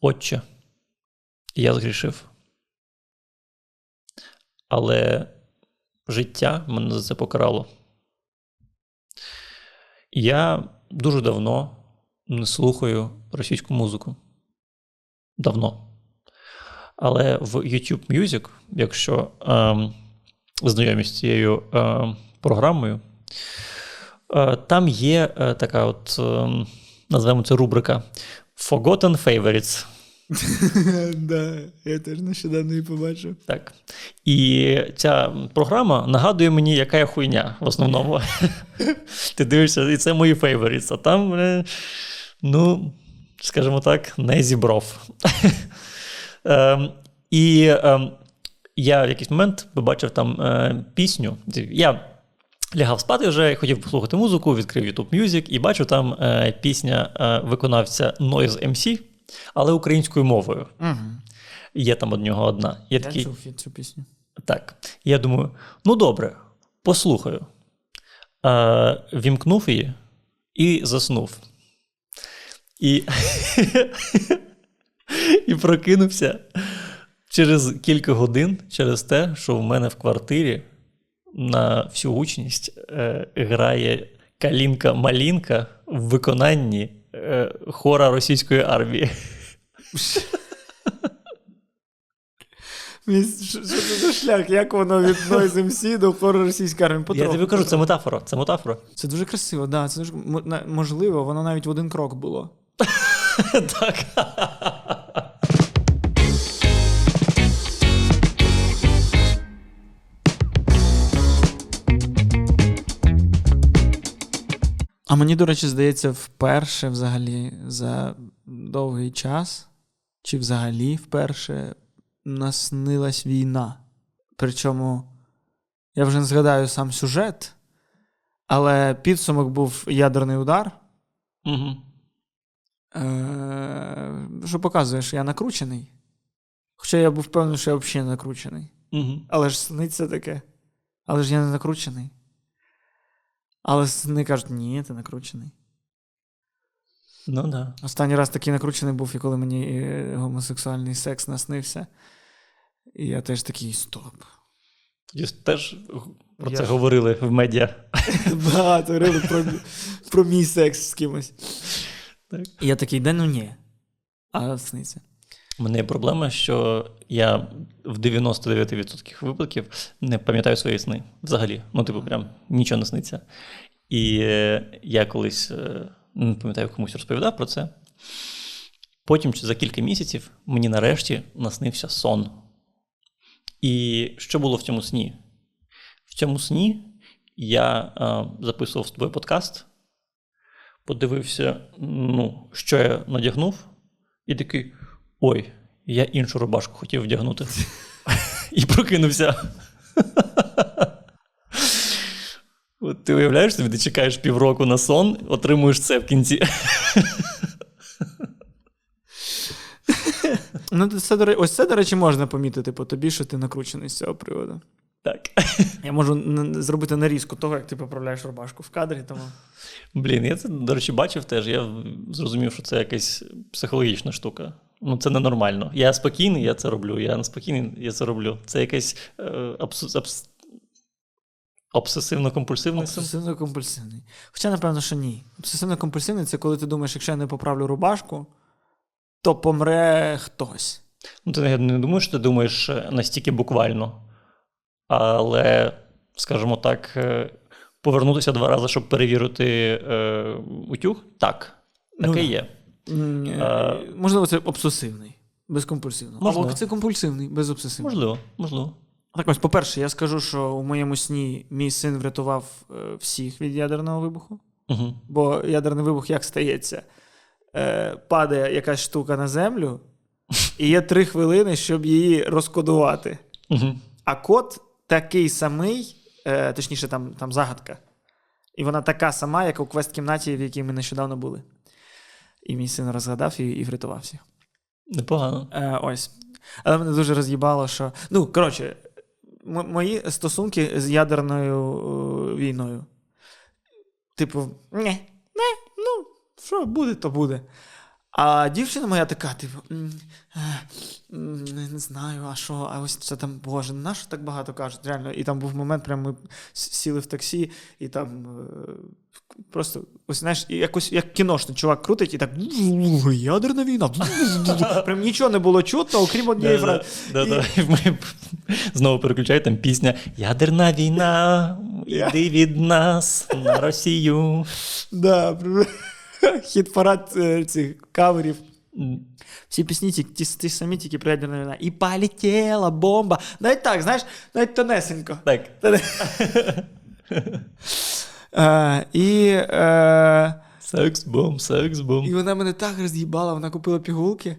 Отче, я згрішив. Але життя мене за це покарало. Я дуже давно не слухаю російську музику. Давно. Але в YouTube Music, якщо ем, знайомі з цією ем, програмою, е, там є е, така от, ем, називаємо це рубрика Forgotten Favorites. Да, я теж нещодавно її побачив. Так. І ця програма нагадує мені, яка я хуйня в основному. Ти дивишся, і це мої favorites, а там, е, ну, скажімо так, не зібров. Ем, І ем, я в якийсь момент побачив там е, пісню. Я лягав спати вже, хотів послухати музику, відкрив YouTube Music і бачу там е, пісня е, виконавця Noise MC, але українською мовою. Угу. Є там од нього одна. Я, Я такий, чув цю пісню. так. Я думаю, ну добре, послухаю. Е, вімкнув її і заснув. І, і прокинувся через кілька годин через те, що в мене в квартирі на всю гучність е, грає Калінка-Малінка в виконанні е, хора російської армії. Що що це за шлях? Як воно від Noise MC до хору російської армії? Я тобі кажу, це метафора. Це метафора. Це дуже красиво, да, це дуже можливо, воно навіть в один крок було. Так. А мені, до речі, здається, вперше взагалі за довгий час, чи взагалі вперше наснилась війна. Причому я вже не згадаю сам сюжет, але підсумок був ядерний удар. Угу. Е- що показує, що я накручений. Хоча я був впевнений, що я взагалі не накручений. Угу. Але ж сниться таке. Але ж я не накручений. Але сни кажуть, ні, ти накручений. Ну так. Да. Останній раз такий накручений був, і коли мені е, гомосексуальний секс наснився. І я теж такий стоп. Тоді теж про Я це ж- говорили в медіа. Багато говорили про, про мій секс з кимось. Так. І я такий, да ну ні. А сниться. У мене є проблема, що я в 99% випадків не пам'ятаю свої сни взагалі. Ну, типу, прям нічого не сниться. І е, я колись е, не пам'ятаю, комусь розповідав про це. Потім за кілька місяців мені нарешті наснився сон. І що було в цьому сні? В цьому сні я е, записував з тобою подкаст, подивився, ну, що я надягнув, і такий: ой, я іншу рубашку хотів вдягнути. І прокинувся. От ти уявляєш собі, ти чекаєш півроку на сон, отримуєш це в кінці. Ну, це, ось це, до речі, можна помітити по тобі, що ти накручений з цього приводу. Так. Я можу зробити нарізку того, як ти поправляєш рубашку в кадрі, тому. Блін, я це, до речі, бачив теж. Я зрозумів, що це якась психологічна штука. Ну, це ненормально. Я спокійний, я це роблю. Я неспокійний, я це роблю. Це якась е, абсу- абс- обсесивно-компульсивний. Обсесивно-компульсивний. Хоча, напевно, що ні. Обсесивно-компульсивний це коли ти думаєш, якщо я не поправлю рубашку, то помре хтось. Ну, ти не, не думаєш, що ти думаєш е, настільки буквально. Але, скажімо так, е, повернутися два рази, щоб перевірити е, утюг? Так. Ну, Таке да. є. Е, А- Можливо, це обсесивний, без компульсивного. Можливо. Або це компульсивний, без обсесивного. Можливо, можливо. Так ось, по-перше, я скажу, що у моєму сні мій син врятував е, всіх від ядерного вибуху. Угу. Бо ядерний вибух як стається? Е, падає якась штука на землю, і є три хвилини, щоб її розкодувати. Угу. А код такий самий, е, точніше, там, там загадка. І вона така сама, як у квест-кімнаті, в якій ми нещодавно були. І мій син розгадав і, і врятував всіх. Непогано. Е, ось. Але мене дуже роз'їбало, що. Ну, коротше, м- мої стосунки з ядерною е, війною. Типу, не, не, ну, що буде, то буде. А дівчина моя така, типу, «М, е, не, знаю, а що, а ось це там, боже, на що так багато кажуть? Реально, і там був момент, прямо ми сіли в таксі, і там е, просто, ось знаєш, якось як кіношний чувак крутить, і так ядерна війна. Прям нічого не було чутно, окрім однієї фрази. Знову переключають там пісня Ядерна війна, іди від нас на Росію. Да, прям хіт парад цих каверів. Всі пісні ті, ті, ті самі, тільки про ядерну війна. І полетіла бомба. Навіть так, знаєш, навіть тонесенько. Так. І, е, Секс-бом, секс-бом. і вона мене так роз'їбала, вона купила пігулки.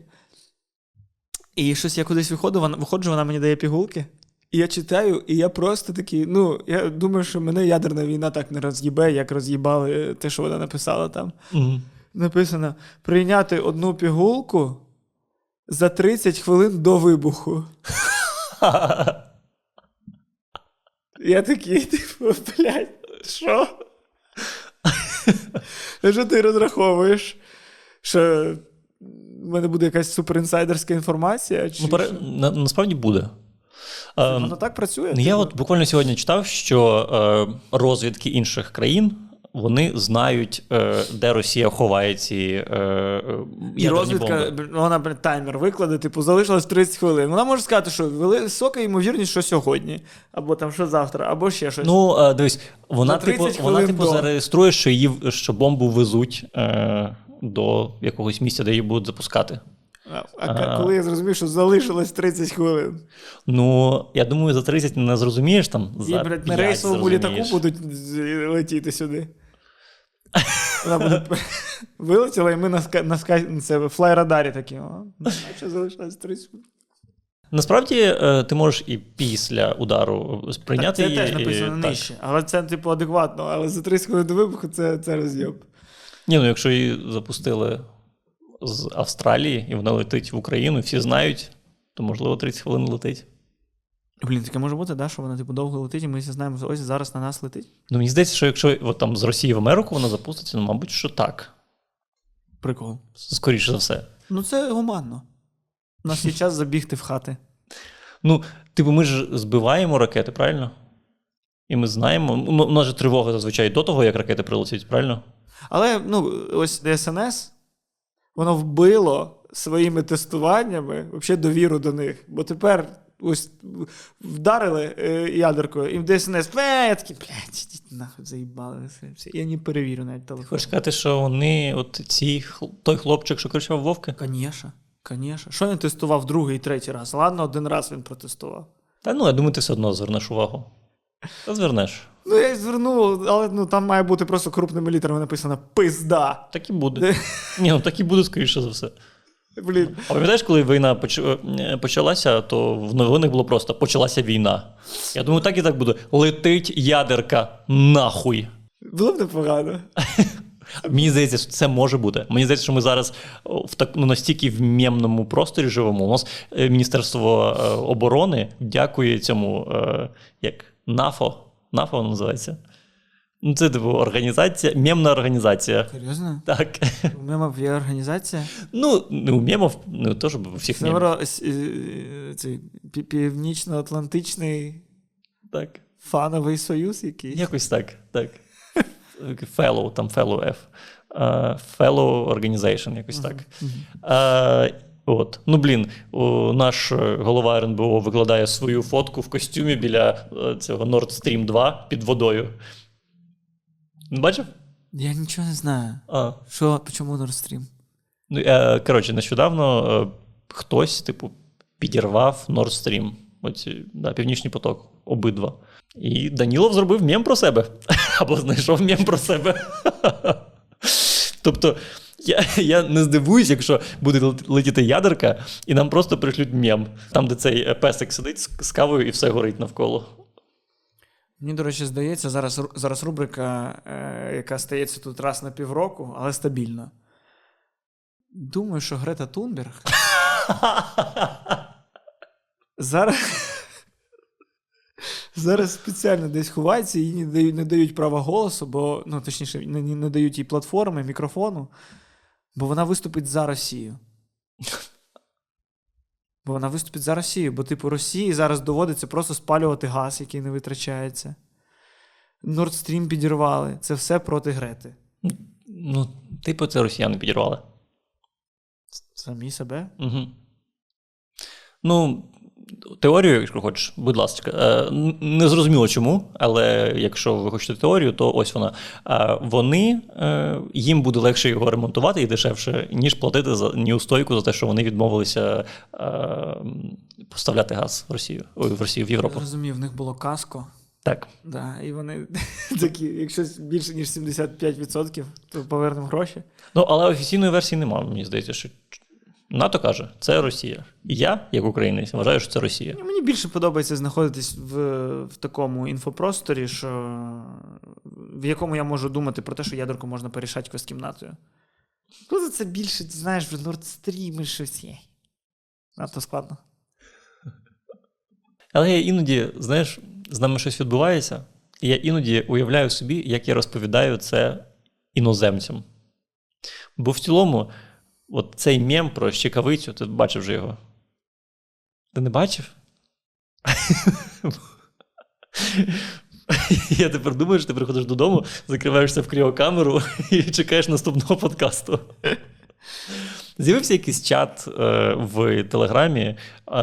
І щось я кудись виходжу, вона, виходжу, вона мені дає пігулки. І я читаю, і я просто такий, ну, я думаю, що мене ядерна війна так не роз'їбе, як роз'їбали те, що вона написала там. Мгм. Написано: прийняти одну пігулку за 30 хвилин до вибуху. Я такий, типу, блядь, що? На Що ти розраховуєш? Що в мене буде якась суперінсайдерська інформація? Чи Ну, пере- що? на, насправді буде. Ем, Воно так працює? Ну, я от буквально сьогодні читав, що е, розвідки інших країн вони знають, е, де Росія ховає ці е, І розвідка, бомби. вона таймер викладе, типу, залишилось 30 хвилин. Вона може сказати, що висока ймовірність, що сьогодні, або там що завтра, або ще щось. Ну, дивись, вона На 30 типу, вона, типу зареєструє, що її що бомбу везуть е, до якогось місця, де її будуть запускати. А, а коли я зрозумів, що залишилось 30 хвилин, Ну, я думаю, за 30 не зрозумієш там. і за блядь, на 5 рейсовому літаку будуть з- летіти сюди. Вона буде вилетіла, і ми на, ска- на, ска- це в флайрадарі такі. О, наче залишилось 30 хвилин. Насправді, е, ти можеш і після удару сприйняти Це її. теж і- написано так. нижче. Але це, типу, адекватно. Але за 30 хвилин до вибуху це, це роз'єб. Ні, ну якщо її запустили з Австралії і вона летить в Україну, всі знають, то можливо 30 хвилин летить. Блін, таке може бути, да, що вона типу довго летить, і ми всі знаємо, що ось зараз на нас летить. Ну, мені здається, що якщо от там з Росії в Америку вона запуститься, ну, мабуть, що так. Прикол. Скоріше за все. Ну, це гуманно. У нас є час забігти в хати. Ну, типу, ми ж збиваємо ракети, правильно? І ми знаємо. Ну, У нас же тривога зазвичай до того, як ракети прилетять, правильно? Але ну, ось ДСНС, воно вбило своїми тестуваннями взагалі довіру до них. Бо тепер ось вдарили е, ядеркою, і в ДСНС, «Е», я такий, блядь, нахуй заїбали. Я не перевірю навіть телефон. Хочеш сказати, що вони, от ці, той хлопчик, що кричав Вовки? Конечно, конечно. Що він тестував другий і третій раз? Ладно, один раз він протестував. Та ну, я думаю, ти все одно звернеш увагу. Та звернеш. Ну, я й звернув, але ну, там має бути просто крупними літерами написано пизда. Так і буде. Ні, ну так і буде, скоріше за все. Блін. А пам'ятаєш, коли війна поч- е, почалася, то в новинах було просто почалася війна. Я думаю, так і так буде. Летить ядерка нахуй. Було б непогано. Мені здається, що це може бути. Мені здається, що ми зараз в так ну, настільки в мємному просторі живемо. У нас е, Міністерство е, оборони дякує цьому е, як НАФО. НАФО воно називається. Ну, це типу організація, мємна організація. Серйозно? Так. У мемів є організація? Ну, не у мємов, не то, щоб у всіх. Северо, е, цей Північно-Атлантичний Так. фановий союз якийсь. Якось так. так. Fellow, там fellow F. Е, Fellow Organization, якось так. Е, От. Ну, блін, о, наш е, голова РНБО викладає свою фотку в костюмі біля е, цього Nord Stream 2 під водою. Бачив? Я нічого не знаю. А. Що, чому Nord Stream? Ну, е, коротше, нещодавно е, хтось, типу, підірвав Nord Stream. Оці, да, Північний поток, обидва. І Данілов зробив мєм про себе. Або знайшов мєм про себе. тобто, я, я не здивуюсь, якщо буде летіти ядерка, і нам просто пришлють мєм, там, де цей е, песик сидить з, кавою і все горить навколо. Мені, до речі, здається, зараз, зараз рубрика, е, яка стається тут раз на півроку, але стабільно. Думаю, що Грета Тунберг зараз, зараз спеціально десь ховається, їй не дають, не дають права голосу, бо, ну, точніше, не, не дають їй платформи, мікрофону. Бо вона виступить за Росію. Бо вона виступить за Росію, бо, типу, Росії зараз доводиться просто спалювати газ, який не витрачається. Nord Stream підірвали. Це все проти Грети. Ну, типу, це росіяни підірвали. Самі себе. Угу. Ну, теорію, якщо хочеш, будь ласка. Е, Не зрозуміло чому, але якщо ви хочете теорію, то ось вона. Е, Вони е, їм буде легше його ремонтувати і дешевше, ніж платити за неустойку за те, що вони відмовилися поставляти газ в Росію, ой, в Росію, в Європу. Зрозумів, в них було каско. Так. Да, і вони такі, якщо більше ніж 75%, то повернемо гроші. Ну, але офіційної версії немає, мені здається, що НАТО каже, це Росія. І я, як українець, вважаю, що це Росія. Мені більше подобається знаходитись в, в такому інфопросторі, що, в якому я можу думати про те, що ядерку можна порішати з кімнатою. Коли це більше, ти знаєш, в Nord Stream і щось є. Надто складно. Але я іноді, знаєш, з нами щось відбувається, і я іноді уявляю собі, як я розповідаю це іноземцям. Бо в цілому, от цей мем про щекавицю, ти бачив вже його. Ти не бачив? Я тепер думаю, що ти приходиш додому, закриваєшся в кріокамеру і чекаєш наступного подкасту. З'явився якийсь чат е, в Телеграмі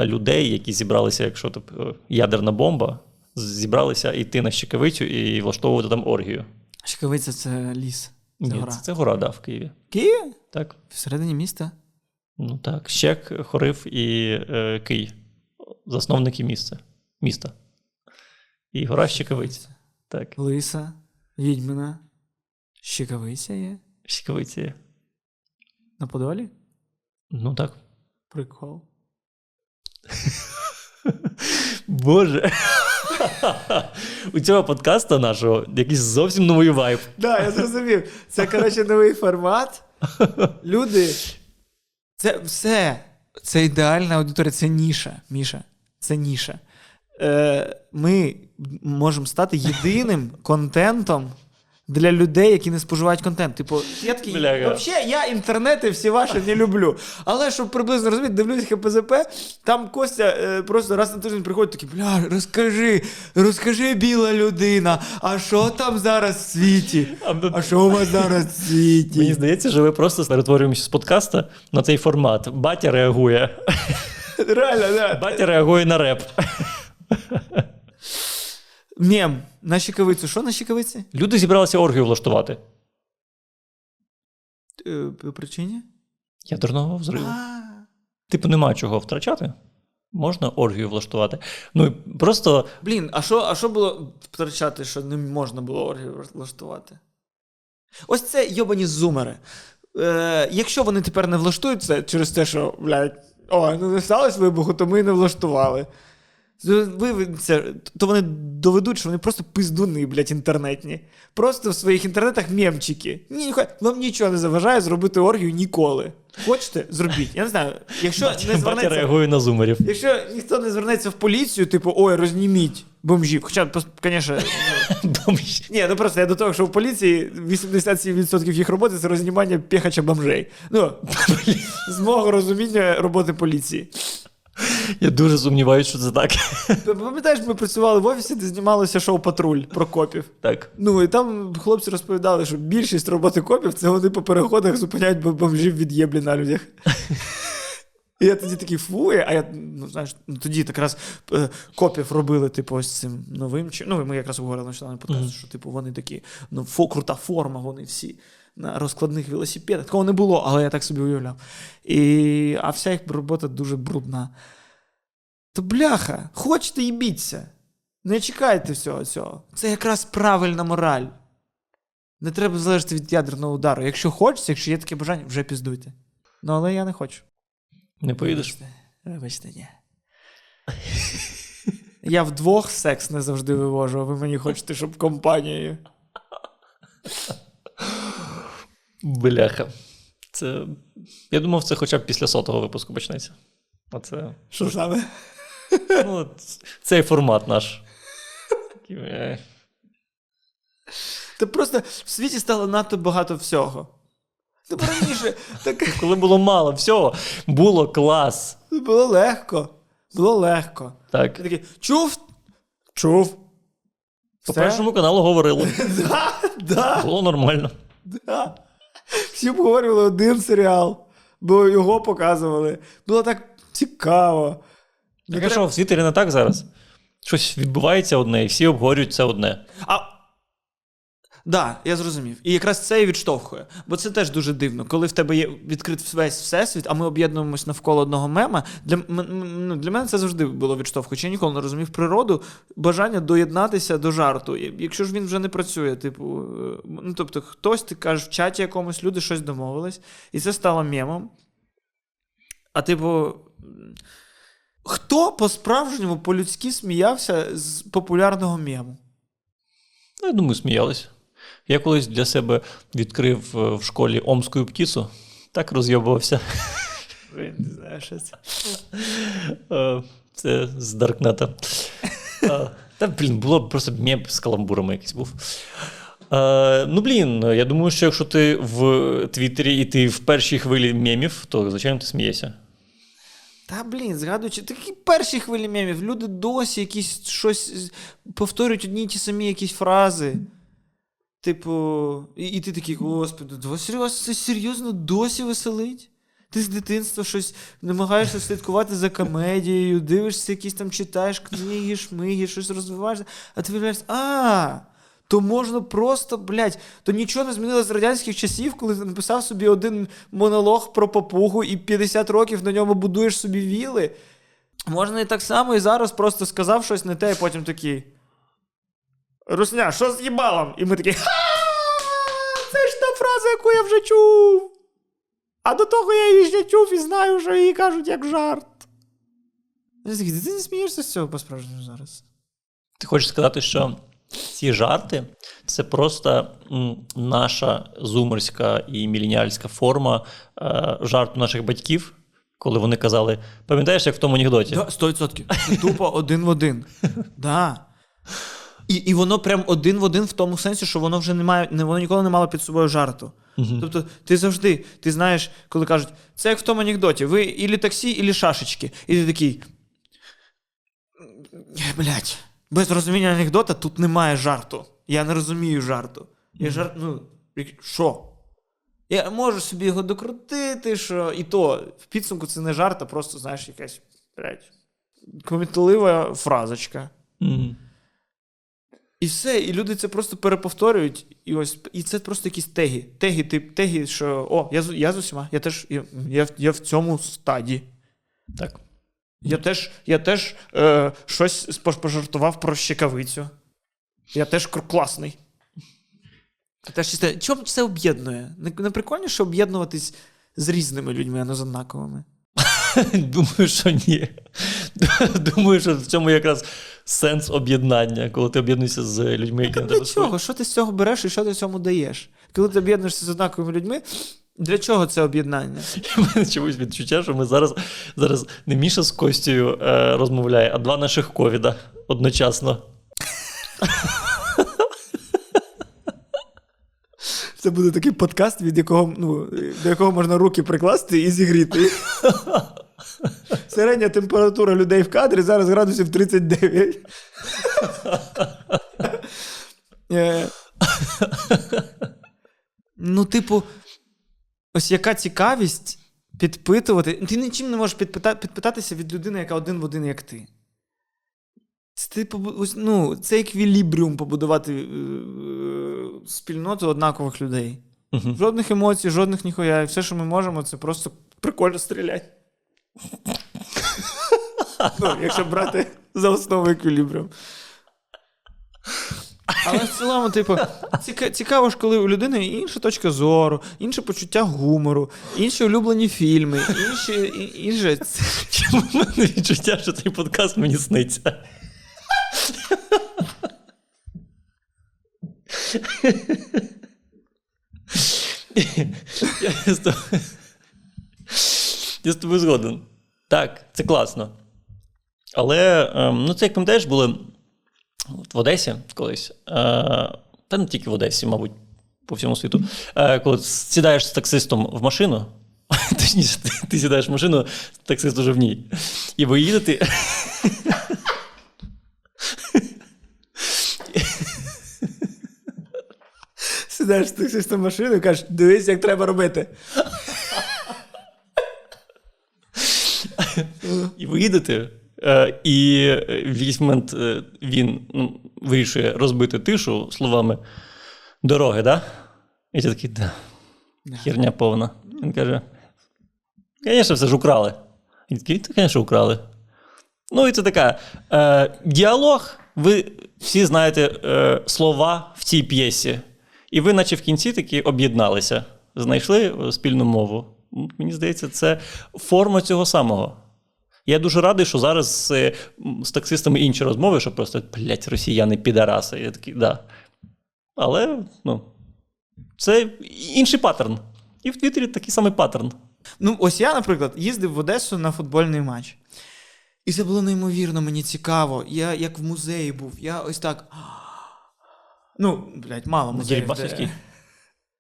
людей, які зібралися, якщо тип, е, ядерна бомба, зібралися йти на щекавицю і влаштовувати там оргію. Щекавиця це ліс. Це Ні, гора. це, це гора, да, в Києві. Київ? Так. Всередині міста. Ну так. Щек, Хорив і е, Кий. Засновники місця. міста. І гора Щекавиця. Так. Лиса, відьмина. Щекавиця є. Щекавиця є. На Подолі? Ну так. Прикол. Боже. У цього подкаста нашого якийсь зовсім новий вайб. Так, я зрозумів. Це, коротше, новий формат. Люди. Це все. Це ідеальна аудиторія, це ніша. Міша. Це ніша. Е, Ми можемо стати єдиним контентом для людей, які не споживають контент. Типу, я такий, взагалі, я інтернети всі ваші не люблю. Але щоб приблизно розуміти, дивлюсь ХПЗП, там Костя е, просто раз на тиждень приходить такий, бля, розкажи, розкажи, біла людина, а що там зараз в світі? А що у вас зараз в світі? Мені здається, що ви просто перетворюємося з подкаста на цей формат. Батя реагує. Реально, да. Батя реагує на реп. Мем. На щекавицю. Що на щекавиці? Люди зібралися оргію влаштувати. Е, По причині? Ядерного взриву. А. Типу, нема чого втрачати. Можна оргію влаштувати. Ну і просто Блін, а що, а що було втрачати, що не можна було оргію влаштувати? Ось це йобані зумери. Е, якщо вони тепер не влаштують це через те, що, блядь, о, ну не сталося вибуху, то ми і не влаштували. Виявиться, то вони доведуть, що вони просто пиздуни, блядь, інтернетні. Просто в своїх інтернетах мемчики. Ні, ніхуя, вам нічого не заважає зробити оргію ніколи. Хочете? Зробіть. Я не знаю, якщо не батя звернеться. реагує на зумерів. Якщо ніхто не звернеться в поліцію, типу, ой, розніміть бомжів. Хоча, звісно, Бомж. ні, ну просто я до того, що в поліції 87% їх роботи це рознімання пехача бомжей. Ну, з мого розуміння роботи поліції. Я дуже сумніваюся, що це так. Пам'ятаєш, ми працювали в офісі, де знімалося шоу Патруль про копів. Так. Ну і там хлопці розповідали, що більшість роботи копів це вони по переходах зупиняють бо- бомжів від єблі на людях. І я тоді такий фу, а я ну, знаєш, ну, тоді якраз е, копів робили, типу, ось цим новим. чи- Ну, ми якраз говорили подкасті, Мгм. що типу вони такі, ну, фо, крута форма, вони всі на розкладних велосипедах. Такого не було, але я так собі уявляв. І, а вся їх робота дуже брудна. То бляха, хочете їбіться. Не чекайте всього цього. Це якраз правильна мораль. Не треба залежати від ядерного удару. Якщо хочеться, якщо є таке бажання, вже піздуйте. Ну, але я не хочу. Не поїдеш? Вибачте, ні. Я вдвох секс не завжди вивожу, а ви мені хочете, щоб компанією. Бляха. Це. Я думав, це хоча б після сотого випуску почнеться. А це. Що саме? Ну, цей формат наш. Такий, е. Та просто в світі стало надто багато всього. Типу раніше так Коли було мало всього, було клас. було легко. Було легко. Так. Ти такий, чув? Чув. По Все? першому каналу говорили. Да, да, Було нормально. да. Всі обговорювали один серіал, бо його показували. Було так цікаво. Так а що, в світі не так зараз? Щось відбувається одне, і всі обговорюють це одне. А... Да, я зрозумів. І якраз це і відштовхує. Бо це теж дуже дивно. Коли в тебе є відкрит весь всесвіт, а ми об'єднуємось навколо одного мема. Для, ну, для мене це завжди було відштовхуюче. Я ніколи не розумів природу, бажання доєднатися до жарту. Якщо ж він вже не працює, типу, е, ну тобто, хтось ти кажеш, в чаті якомусь люди щось домовились, і це стало мемом. А типу. Хто по-справжньому по-людськи сміявся з популярного мему? Ну, я думаю, сміялись. Я колись для себе відкрив е, в школі омську птицю, так розйобувався. Не знаю, що це. Е, Це з Даркнета. Е, Та, блін, було просто мем з каламбурами якийсь був. Е, ну, блін, я думаю, що якщо ти в Твіттері і ти в першій хвилі мемів, то, звичайно, ти смієшся. Та блін, згадуючи, такі перші хвилі мемів, люди досі якісь щось повторюють одні й ті самі якісь фрази. Типу, і, і ти такий, господи, серйозно, це серйозно досі веселить? Ти з дитинства щось намагаєшся слідкувати за комедією, дивишся, якісь там читаєш книги, шмиги, щось розвиваєшся, а ти виявляєш, а, то можна просто, блядь, то нічого не змінилося з радянських часів, коли ти написав собі один монолог про папугу і 50 років на ньому будуєш собі віли. Можна і так само, і зараз просто сказав щось не те, і потім такий. Русня, що з їбалом? І ми такі. Це ж та фраза, яку я вже чув. А до того я її ще чув і знаю, що її кажуть як жарт. Ти не смієшся з цього по-справжньому зараз. Ти хочеш сказати, що ці жарти це просто наша зумерська і міленіальська форма е, жарту наших батьків, коли вони казали: пам'ятаєш, як в тому анекдоті? Да, 100%. Тупо один в один. Да. І, і воно прям один в один в тому сенсі, що воно вже не має, не, воно ніколи не мало під собою жарту. Тобто, ти завжди, ти знаєш, коли кажуть, це як в тому анекдоті, ви ілі таксі, ілі шашечки. І ти такий. Блять, без розуміння анекдота тут немає жарту. Я не розумію жарту. Я жарт, ну, що? Я можу собі його докрутити, що і то в підсумку це не жарт, а просто, знаєш, якась, блядь, комітолива фразочка. Мгм. І все, і люди це просто переповторюють, і ось і це просто якісь теги. Теги, тип, теги, що о, я з я з усіма, я теж я, я, в- я в цьому стаді. Так. Я теж, я теж е, щось пожартував про щекавицю. Я теж класний. Теж. Чому це об'єднує? Не, не прикольніше об'єднуватись з різними людьми, а не з однаковими. Думаю, що ні. Думаю, що в цьому якраз сенс об'єднання, коли ти об'єднуєшся з людьми, які на Для чого? Що ти з цього береш і що ти цьому даєш? Коли ти об'єднуєшся з однаковими людьми, для чого це об'єднання? У мене чомусь відчуття, що ми зараз, зараз не Міша з Костю е, розмовляє, а два наших ковіда одночасно. Це буде такий подкаст, від якого, ну, до якого можна руки прикласти і зігріти. Середня температура людей в кадрі зараз градусів 39. Е, Ну, типу, ось яка цікавість підпитувати. Ти нічим не можеш підпита... підпитатися від людини, яка один в один, як ти. Це, типу, ось, ну, це еквілібріум побудувати е, спільноту однакових людей. Жодних емоцій, жодних ніхуя. І все, що ми можемо, це просто прикольно стріляти. ну, якщо брати за основу еквілібріум. Але в цілому, типу, ціка- цікаво ж, коли у людини інша точка зору, інше почуття гумору, інші улюблені фільми, інші. і- інше... Чому в мене відчуття, що цей подкаст мені сниться? Я з тобою- Я з тобою згоден. Так, це класно. Але ем, ну, це як пам'ятаєш, були в Одесі колись. Е, та не тільки в Одесі, мабуть, по всьому світу. Е, коли сідаєш з таксистом в машину, точніше, ти, ти сідаєш в машину, таксист уже в ній. І ви їдете. Сідаєш з таксистом в машину і кажеш, дивись, як треба робити. І ви їдете, і в якийсь момент е, він ну, вирішує розбити тишу словами дороги, да? І ти такий, да. Херня повна. Він каже: звісно, все ж украли. І такий, та, звісно, украли. Ну, і це така е, діалог. Ви всі знаєте е, слова в цій п'єсі. І ви, наче в кінці, таки об'єдналися, знайшли е, спільну мову. Мені здається, це форма цього самого. Я дуже радий, що зараз е, з таксистами інші розмови, що просто, блядь, росіяни підараси. Я такий, да. Але, ну, це інший паттерн. І в Твіттері такий самий паттерн. Ну, ось я, наприклад, їздив в Одесу на футбольний матч. І це було неймовірно, мені цікаво. Я як в музеї був, я ось так. Ну, блядь, мало музеїв. де-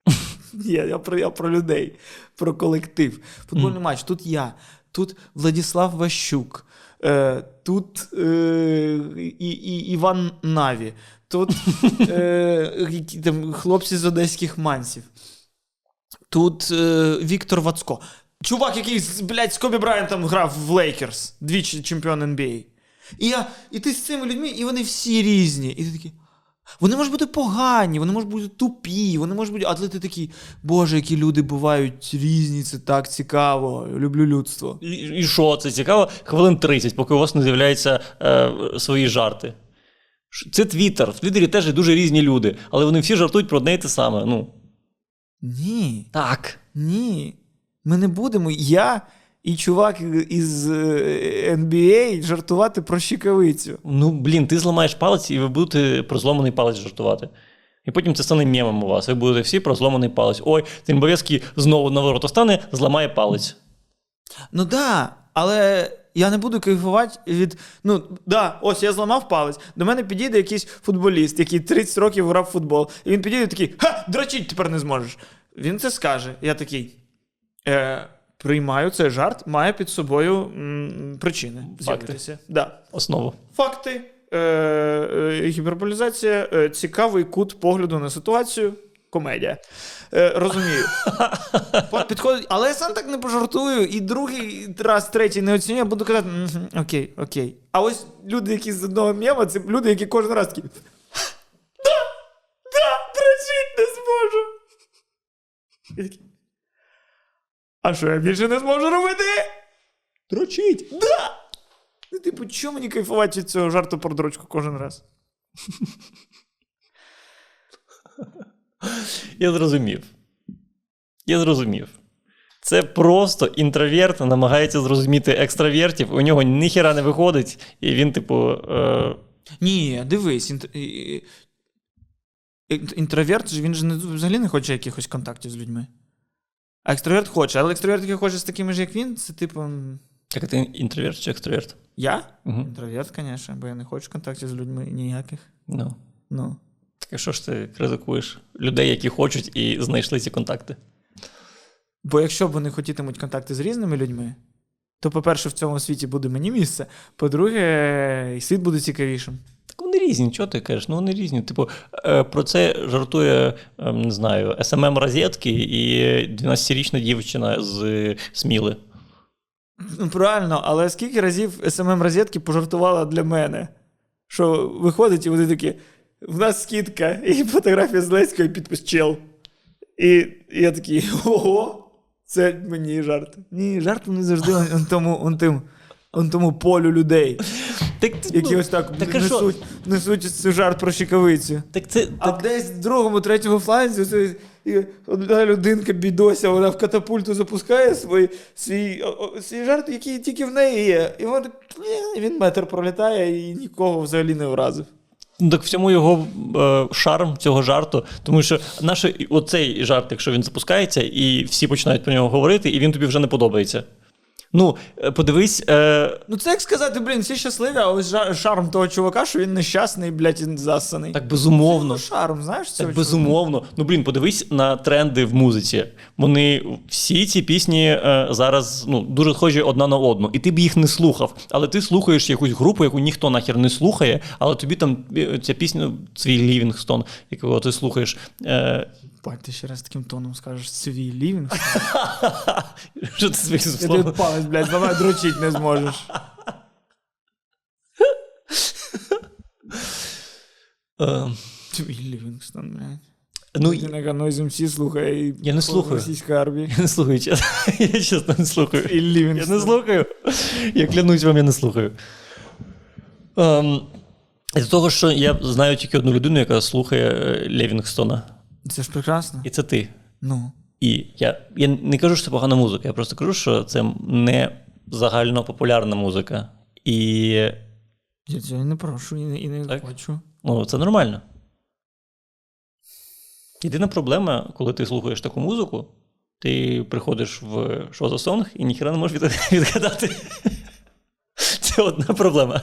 Ні, я про, я про людей, про колектив. Футбольний матч. Тут я, тут Владислав Ващук, е, тут е, і, і, Іван Наві, тут е, там, хлопці з одеських мансів. Тут е, Віктор Вацко. Чувак, який, блядь, з Кобі Брайантом грав в Лейкерс, двічі чемпіон NBA. І, я, і ти з цими людьми, і вони всі різні. І ти такий. Вони можуть бути погані, вони можуть бути тупі, вони можуть бути. Але ти такий, Боже, які люди бувають різні, це так цікаво. Люблю людство. І, і що це цікаво? Хвилин 30, поки у вас не з'являються е, свої жарти. Це Твіттер. В Твіттері теж дуже різні люди, але вони всі жартують про одне і те саме. Ну, Ні. так. Ні. Ми не будемо. Я і чувак із е, NBA жартувати про щикавицю. Ну, блін, ти зламаєш палець, і ви будете про зломаний палець жартувати. І потім це стане мемом у вас. Ви будете всі про зломаний палець. Ой, Тимбовецький знову на ворота стане, зламає палець. Ну да, але я не буду кайфувати від. Ну, да, ось я зламав палець. До мене підійде якийсь футболіст, який 30 років грав в футбол. І він підійде такий: Ха, дрочить тепер не зможеш. Він це скаже. Я такий. Е, приймаю цей жарт, має під собою м, причини. з'явитися. Да. Основу. Факти, е, е, гіперболізація, е, цікавий кут погляду на ситуацію, комедія. Е, розумію. Підходить, але я сам так не пожартую, і другий раз, третій не оцінюю, я буду казати, «Мгм, окей, окей. А ось люди, які з одного м'єма, це люди, які кожен раз такі. Да, да, дрочить не зможу. Я такий, А що я більше не зможу робити? Дрочить. Да! Ну, типу, чому мені кайфувати від цього жарту про дрочку кожен раз? Я зрозумів. Я зрозумів. Це просто інтроверт намагається зрозуміти екстравертів, у нього ніхіра не виходить, і він, типу. Е... Ні, дивись, інт... і- і- ін- інтроверт він ж не, взагалі не хоче якихось контактів з людьми. А екстраверт хоче, але екстраверт, який хоче з такими ж, як він, це типу. Так ти інтроверт чи екстраверт? Я? Угу. Інтроверт, звісно, бо я не хочу контактів з людьми ніяких. Ну. Ну. Так а що ж ти ризикуєш? Людей, які хочуть і знайшли ці контакти. Бо якщо б вони хотітимуть контакти з різними людьми, то, по-перше, в цьому світі буде мені місце. По-друге, і світ буде цікавішим. Так вони різні, чого ти кажеш? Ну вони різні. Типу, е, про це жартує, е, не знаю, SMM Розетки і 12-річна дівчина з е, Сміли. Ну, правильно, але скільки разів SMM Розетки пожартувала для мене? Що виходить, і вони такі: в нас скидка, і фотографія Зеленського, і підпис чел. І я такий, ого, це мені жарт. Ні, жарт вони завжди он, он тому, он тим, он тому полю людей, Так, які ну, ось так, так а що? несуть, несуть цей жарт про щекавицю. Так це А десь в другому, третьому фланзі це, і одна людинка бідося, вона в катапульту запускає свій, свій, о- о- свій жарт, який тільки в неї є. І вона, «Е», він метр пролітає і нікого взагалі не вразив. Ну, Так в цьому його е, шарм цього жарту, тому що наше, оцей жарт, якщо він запускається, і всі починають про нього говорити, і він тобі вже не подобається. Ну, е, подивись. Е... Ну, це як сказати, блін, всі щасливі, а ось шарм того чувака, що він нещасний, блядь, і засаний. Так безумовно. Ну, шарм, знаєш, цього Так безумовно. Ну блін, подивись на тренди в музиці. Вони всі ці пісні е, зараз ну, дуже схожі одна на одну. І ти б їх не слухав. Але ти слухаєш якусь групу, яку ніхто нахер не слухає, але тобі там е, ця пісня, свій Лівінгстон, якого ти слухаєш. Е... Бать, ти ще раз таким тоном скажеш свій лівінг. Що ти свій Я тобі палець, блядь, мене дрочить не зможеш. Твій Лівінгстон, блядь. Ну, Людина, яка Noise MC слухає Я не слухаю. російської армії. Я не слухаю, чесно. Я чесно не слухаю. І Я не слухаю. Я клянусь вам, я не слухаю. Ем, з того, що я знаю тільки одну людину, яка слухає е, Левінгстона. Це ж прекрасно. І це ти. Ну. І я, я не кажу, що це погана музика, я просто кажу, що це не загальнопопулярна музика. І Я цього не прошу і не, і не Так? хочу. ну, це нормально. Єдина проблема, коли ти слухаєш таку музику, ти приходиш в що за сонг і ніхіра не можеш відгадати. Це одна проблема.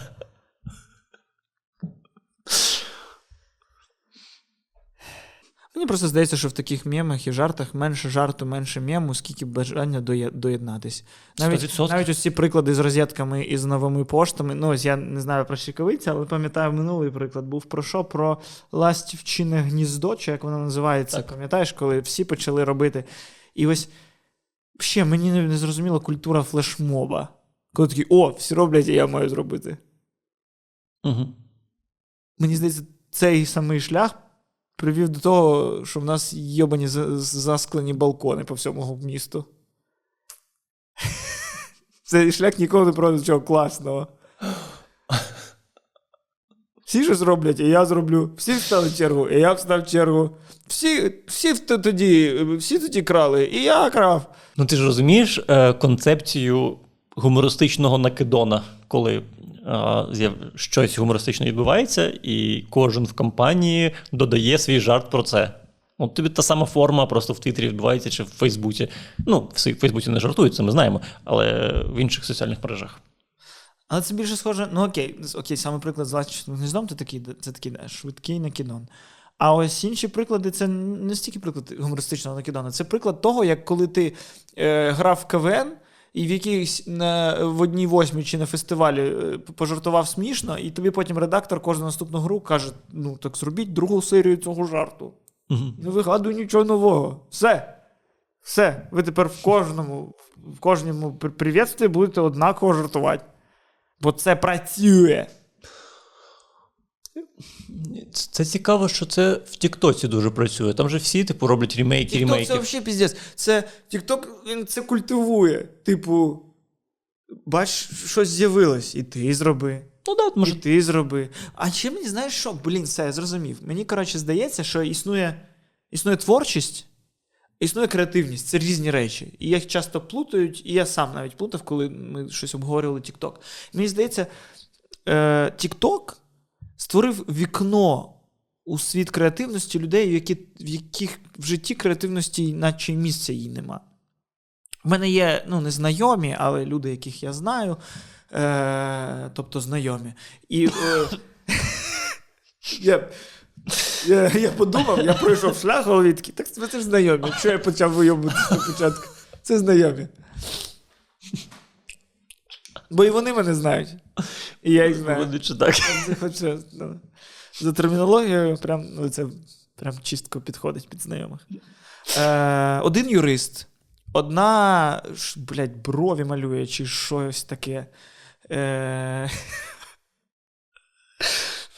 Мені просто здається, що в таких мемах і жартах менше жарту, менше мему, скільки бажання доє- доєднатись. Навіть, 100%. навіть ось ці приклади з розетками і з новими поштами. Ну, ось я не знаю про щекавиці, але пам'ятаю, минулий приклад був про що? Про ластівчине гніздо, чи як воно називається, Так. пам'ятаєш, коли всі почали робити. І ось ще мені не не зрозуміла культура флешмоба. Коли такі, о, всі роблять, і я маю зробити. Угу. Мені здається, цей самий шлях привів до того, що в нас йобані за- засклені балкони по всьому місту. Цей шлях ніколи не проводить нічого класного. Всі щось роблять, і я зроблю. Всі встали в чергу, і я встав чергу. Всі, всі тоді, всі тоді крали, і я крав. Ну, ти ж розумієш е, концепцію гумористичного накидона, коли щось гумористичне відбувається, і кожен в компанії додає свій жарт про це. От тобі та сама форма просто в Твіттері відбувається чи в Фейсбуці. Ну, в Фейсбуці не жартують, це ми знаємо, але в інших соціальних мережах. Але це більше схоже, ну окей, окей, саме приклад з гніздом, це такий, це такий швидкий накидон. А ось інші приклади це не стільки приклад гумористичного накидона, це приклад того, як коли ти е, грав в КВН і в якійсь на, в одній восьмій чи на фестивалі е, пожартував смішно, і тобі потім редактор кожну наступну гру каже: ну так зробіть другу серію цього жарту. Угу. Не вигадуй нічого нового. Все. Все. Ви тепер в кожному, в кожному при- привітстві будете однаково жартувати. Бо це працює. Це, цікаво, що це в Тіктоці дуже працює. Там же всі, типу, роблять ремейки, ремейки. це взагалі піздець. Це TikTok, він це культивує. Типу, бач, щось з'явилось, і ти зроби. Ну да, може, І ти зроби. А ще мені знаєш що? Блін, все, я зрозумів. Мені, коротше, здається, що існує, існує творчість, існує креативність. Це різні речі. І їх часто плутають, і я сам навіть плутав, коли ми щось обговорювали TikTok. Мені здається, е, TikTok створив вікно у світ креативності людей, які, в яких в житті креативності, наче місця їй нема. У мене є ну, не знайомі, але люди, яких я знаю, е, тобто знайомі. І е, я, я, я подумав, я пройшов шлях, голові такий, так це ж знайомі. Що я почав вийобуватися на початку? Це знайомі. Бо і вони мене знають. І я їх знаю. Так. Це ну, за термінологією, прям, ну, це прям чистко підходить під знайомих. Е, один юрист, одна, блядь, брові малює, чи щось таке. Е,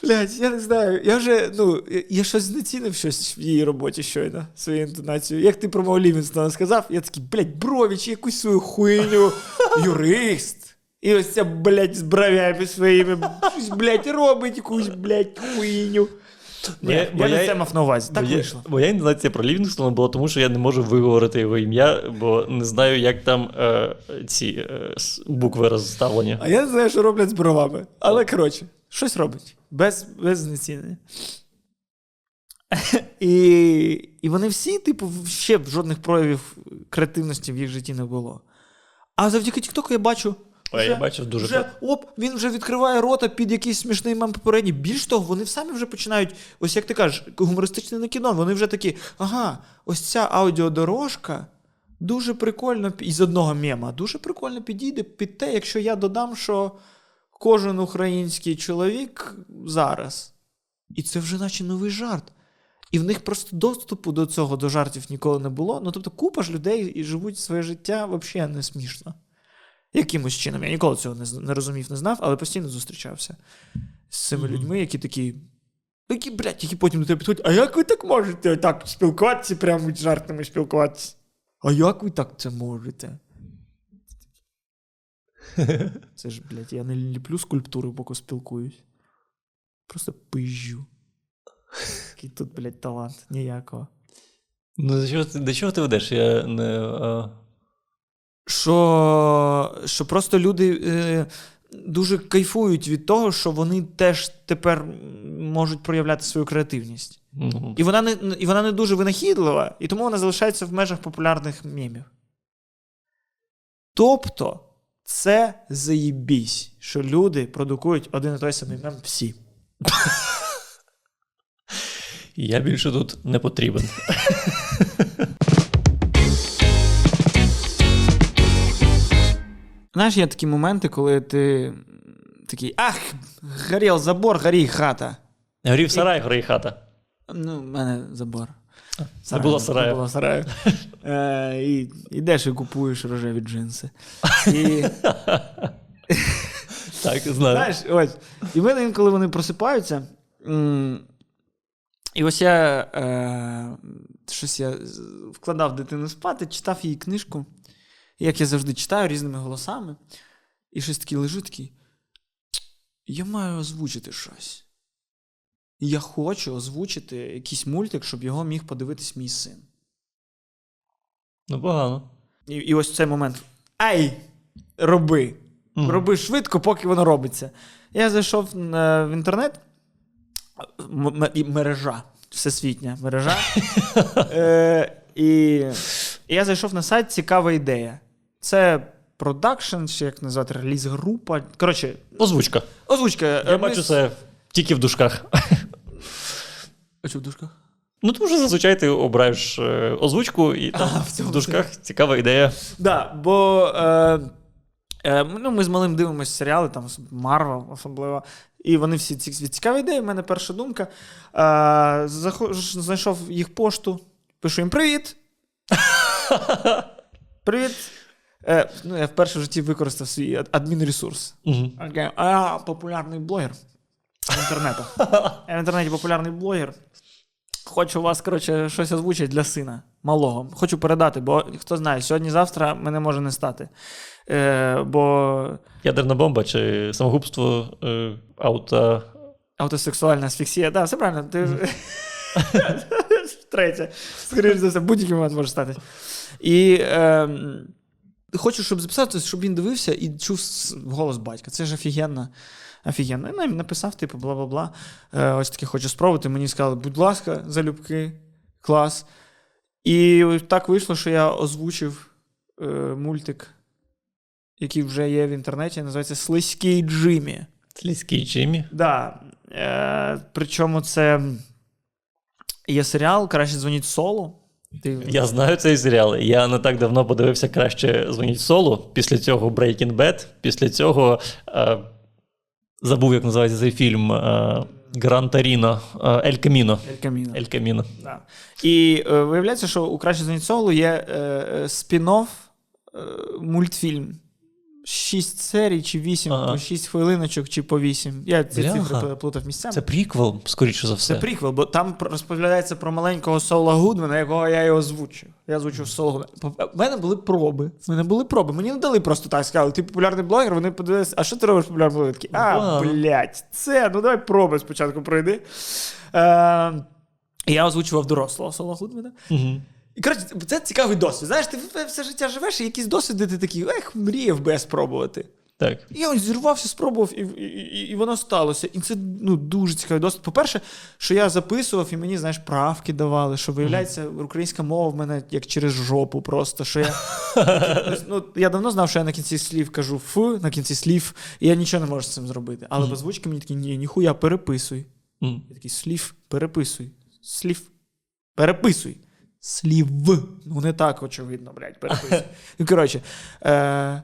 Блядь, я не знаю. Я вже, ну, я- я щось знецінив щось в її роботі щойно, свою інтонацію. Як ти про мого Лівінстона сказав, я такий, блядь, брові чи якусь свою хуйню, юрист. І ось ця, блядь, з бровями своїми, щось, блядь, робить якусь, блядь, хуйню. Ні, Моя- я не це мав на увазі. Так моя, вийшло. Моя інтонація про Лівінгстона була тому, що я не можу виговорити його ім'я, бо не знаю, як там е, ці е, букви розставлені. А я не знаю, що роблять з бровами. Але коротше, щось робить. Без, без знецінення. І, і вони всі, типу, ще жодних проявів креативності в їх житті не було. А завдяки Тіктоку я бачу. Ой, я бачив дуже вже, оп, він вже відкриває рота під якийсь смішний мем попередній. Більш того, вони самі вже починають, ось як ти кажеш, гумористичне на кіно. Вони вже такі, ага, ось ця аудіодорожка дуже прикольно із одного мема, дуже прикольно підійде під те, якщо я додам, що кожен український чоловік зараз. І це вже наче новий жарт. І в них просто доступу до цього, до жартів ніколи не було. Ну, тобто, купа ж людей і живуть своє життя взагалі не смішно. Якимось чином. Я ніколи цього не, не розумів, не знав, але постійно зустрічався з цими Мгм. людьми, які такі. Які, блядь, які потім до тебе підходять, а як ви так можете так спілкуватися, прямо з жартами спілкуватися? А як ви так це можете? Це ж, блядь, я не ліплю скульптури, поки спілкуюсь. Просто пизжу. Який тут, блядь, талант, ніякого. Ну, до чого, ти- до чого ти ведеш? Я не. А... Що, що просто люди е, дуже кайфують від того, що вони теж тепер можуть проявляти свою креативність. Ну, І вона не, і вона не дуже винахідлива, і тому вона залишається в межах популярних мемів. Тобто, це заєбісь, що люди продукують один і той самий мем всі. я більше тут не потрібен. Знаєш, є такі моменти, коли ти такий ах, горів забор, горій хата. Горів сарай, гори хата. Ну, в мене забор. Це було сараю. Було сараю. Е, і йдеш і купуєш рожеві джинси. І, Так, знаю. знаєш, ось. І мене інколи вони просипаються. І ось я е, щось я вкладав дитину спати, читав її книжку. Як я завжди читаю різними голосами. І щось такий лежу такий. Я маю озвучити щось. Я хочу озвучити якийсь мультик, щоб його міг подивитись мій син. Ну, погано. І, і ось цей момент. Ай! Роби! Мгм. Роби швидко, поки воно робиться. Я зайшов в інтернет, і мережа, всесвітня мережа. е, і я зайшов на сайт Цікава ідея. Це продакшн, чи як назвати, реліз-група. Коротше, Озвучка. озвучка. Я ми бачу це тільки в душках. А що в дужках? Ну, тому що зазвичай ти обираєш е, озвучку, і там А, в цьому в дужках цікава ідея. Да, бо е, е, ну, ми з малим дивимося серіали, там Марвел особливо. І вони всі ці цікаві ідеї. У мене перша думка. Е, заходжу, знайшов їх пошту, пишу їм привіт. Привіт. Е, ну, я вперше в житті використав свій ад- адмінресурс. Мгм. Окей. А я популярний блогер в інтернеті. Я в інтернеті популярний блогер. Хочу вас, коротше, щось озвучити для сина малого. Хочу передати, бо хто знає, сьогодні-завтра мене може не стати. Е, бо Ядерна бомба чи самогубство е, ауто. автосексуальна асфіксія, да, все правильно. Ти... Третє. Скоріше за все, будь-який момент може статись. І е, хочу, щоб записати, щоб він дивився і чув голос батька. Це ж офігенно. Офігенно. І нам написав, типу, бла бла бла. Е, ось таке хочу спробувати. Мені сказали, будь ласка, залюбки, клас. І так вийшло, що я озвучив е, мультик, який вже є в інтернеті, називається Слизький Джиммі. Слізький Джиммі. Да. Е, причому це є серіал Краще дзвоніть соло. Ти... Я знаю цей серіал. Я не так давно подивився краще дзвоніть соло. Після цього Breaking Bad. Після цього е, забув, як називається цей фільм е, Гран Торіно. Е, Ель Каміно. Ель Каміно. Ель Каміно. Да. І е, виявляється, що у Краще дзвоніть Солу є е, е, спін-офф е, мультфільм. Шість серій чи вісім, Ага. по шість хвилиночок чи по вісім. Я ці Бляха. цифри плутав місцями. Це приквел, скоріше за все. Це приквел, бо там розповідається про маленького Сола Гудмана, якого я і озвучив. Я озвучив Сола Гудмана. У мене були проби. У мене були проби. Мені не дали просто так, сказали, ти популярний блогер, вони подивилися, а що ти робиш популярний блогер? Такі, А, Вау. блядь, це, ну давай проби спочатку пройди. Е, я озвучував дорослого Сола Гудмана. Угу. І коротше, це цікавий досвід. Знаєш, ти все життя живеш, і якісь досвіди ти такий, ех, мріяв би я спробувати. Так. І я ось зірвався, спробував, і, і, і воно сталося. І це ну, дуже цікавий досвід. По-перше, що я записував, і мені, знаєш, правки давали, що виявляється, українська мова в мене як через жопу просто. що Я ну, я давно знав, що я на кінці слів кажу ф, на кінці слів, і я нічого не можу з цим зробити. Але без звучки мені такі, ні, ніхуя, переписуй. Я такий слів, переписуй. Слів. Переписуй. Слів. Ну, не так, очевидно, блядь, переписуй. Ну, коротше, е-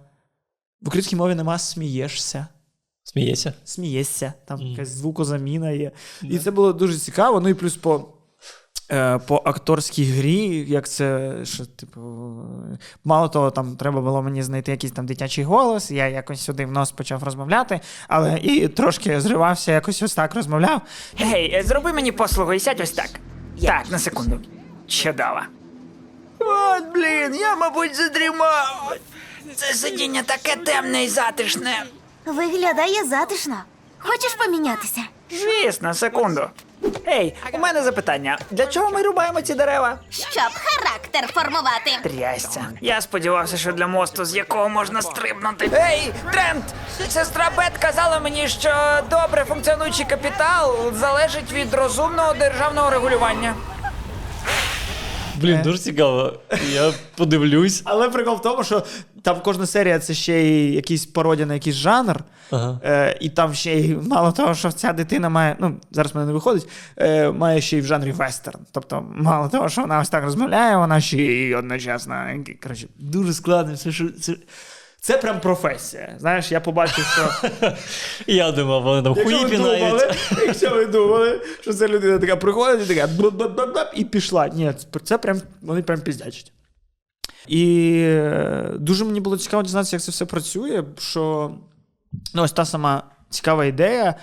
в українській мові нема смієшся. Смієшся? Смієшся, там Мгм. якась звукозаміна є. І це було дуже цікаво. Ну і плюс по. е, По акторській грі, як це, що, типу, мало того, там треба було мені знайти якийсь там дитячий голос, я якось сюди в нос почав розмовляти, але і трошки зривався, якось ось так розмовляв. Гей, е, зроби мені послугу і сядь ось так. Так, на секунду. Чудово. От, блін, я, мабуть, задрімав. Це сидіння таке темне і затишне. Виглядає затишно. Хочеш помінятися? Звісно, секунду. Ей, у мене запитання. Для чого ми рубаємо ці дерева? Щоб характер формувати. Трясця. Я сподівався, що для мосту, з якого можна стрибнути. Ей, Трент! Сестра Бет казала мені, що добре функціонуючий капітал залежить від розумного державного регулювання. Блін, дуже цікаво. Я подивлюсь. Але прикол в тому, що там кожна серія це ще й якийсь пародія на якийсь жанр. Ага. Е, і там ще й мало того, що ця дитина має, ну зараз в мене не виходить, е, має ще й в жанрі вестерн. Тобто, мало того, що вона ось так розмовляє, вона ще й одночасно. Коротше, дуже складно. все, що- це, це прям професія. Знаєш, я побачив, що. Я думав, вони там хуї пінають. якщо ви думали, що це людина така приходить і така і пішла. Ні, це- це прям вони прям піздячать. І е, дуже мені було цікаво дізнатися, як це все працює. Що ну, ось та сама цікава ідея.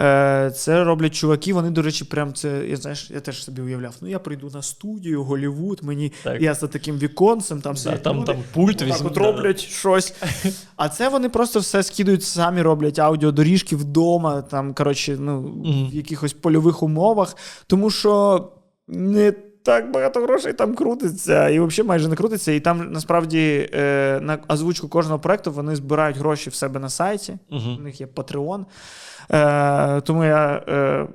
Е, Це роблять чуваки, вони, до речі, прям це. Я знаєш, я теж собі уявляв. Ну, я прийду на студію, Голівуд, мені Так. я за таким віконцем, там да, там- люди, там пульт отак візьмуть, от да, роблять щось. А це вони просто все скидують самі, роблять аудіодоріжки вдома, там, коротше, ну, в якихось польових умовах, тому що не так багато грошей там крутиться, і взагалі майже не крутиться. І там насправді е, на озвучку кожного проекту вони збирають гроші в себе на сайті. Мгм. У них є Patreon. Е, тому я. Е,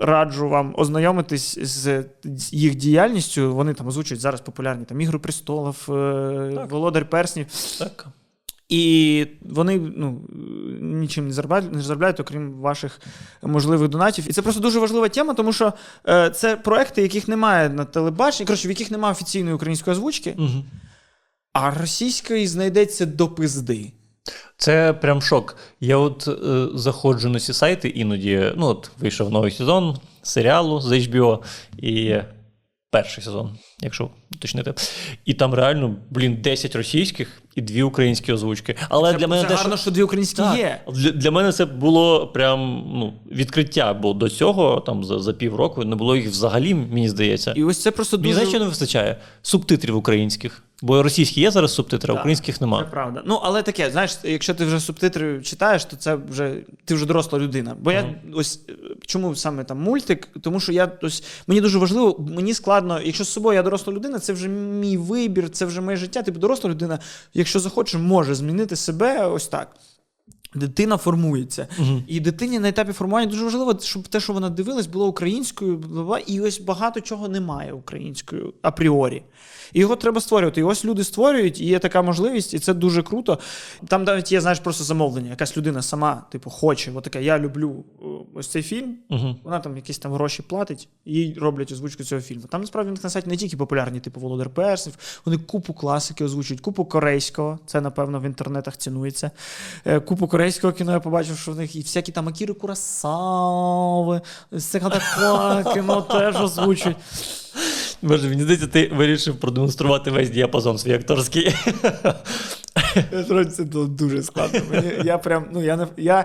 Раджу вам ознайомитись з з їх діяльністю. Вони там озвучують зараз популярні там Ігри престолів, е, Так. Володар Перснів. Так. І вони ну, нічим не заробляють, не заробляють, окрім ваших можливих донатів. І це просто дуже важлива тема, тому що е, це проекти, яких немає на телебаченні, коротше, в яких немає офіційної української озвучки, Угу. а російської знайдеться до пизди. Це прям шок. Я от е, заходжу на ці сайти іноді. Ну, от вийшов новий сезон серіалу з HBO і перший сезон, якщо уточнити. І там реально, блін, 10 російських і дві українські озвучки. Але Це, для мене це теж- гарно, що дві українські Так. є. Для, для мене це було прям ну, відкриття, бо до цього, там за, за півроку, не було їх взагалі, мені здається. І ось це просто Мені дуже. знаєш, що не вистачає? Субтитрів українських. Бо російські є зараз субтитри, а українських Це правда. Ну, але таке, знаєш, якщо ти вже субтитри читаєш, то це вже ти вже доросла людина. Бо я ось е, чому саме там мультик? Тому що я ось мені дуже важливо, мені складно, якщо з собою я доросла людина, це вже мій вибір, це вже моє життя. Типу доросла людина, якщо захоче, може змінити себе ось так. Дитина формується. Мгм. І дитині на етапі формування дуже важливо, щоб те, що вона дивилась, було українською, і ось багато чого немає українською апріорі. І його треба створювати. І ось люди створюють, і є така можливість, і це дуже круто. Там навіть є, знаєш, просто замовлення. Якась людина сама, типу, хоче, от така, я люблю ось цей фільм. Угу. Вона там якісь там гроші платить, їй роблять озвучку цього фільму. Там насправді на сайті не тільки популярні, типу Володар Перснів, вони купу класики озвучують, купу корейського. Це, напевно, в інтернетах цінується. Е, Купу корейського кіно я побачив, що в них і всякі там Акіри Курасави, таке кіно теж озвучують. Боже, мені здається, ти вирішив продемонструвати весь діапазон свій акторський. Це було дуже складно. Мені, я прям, ну я не я.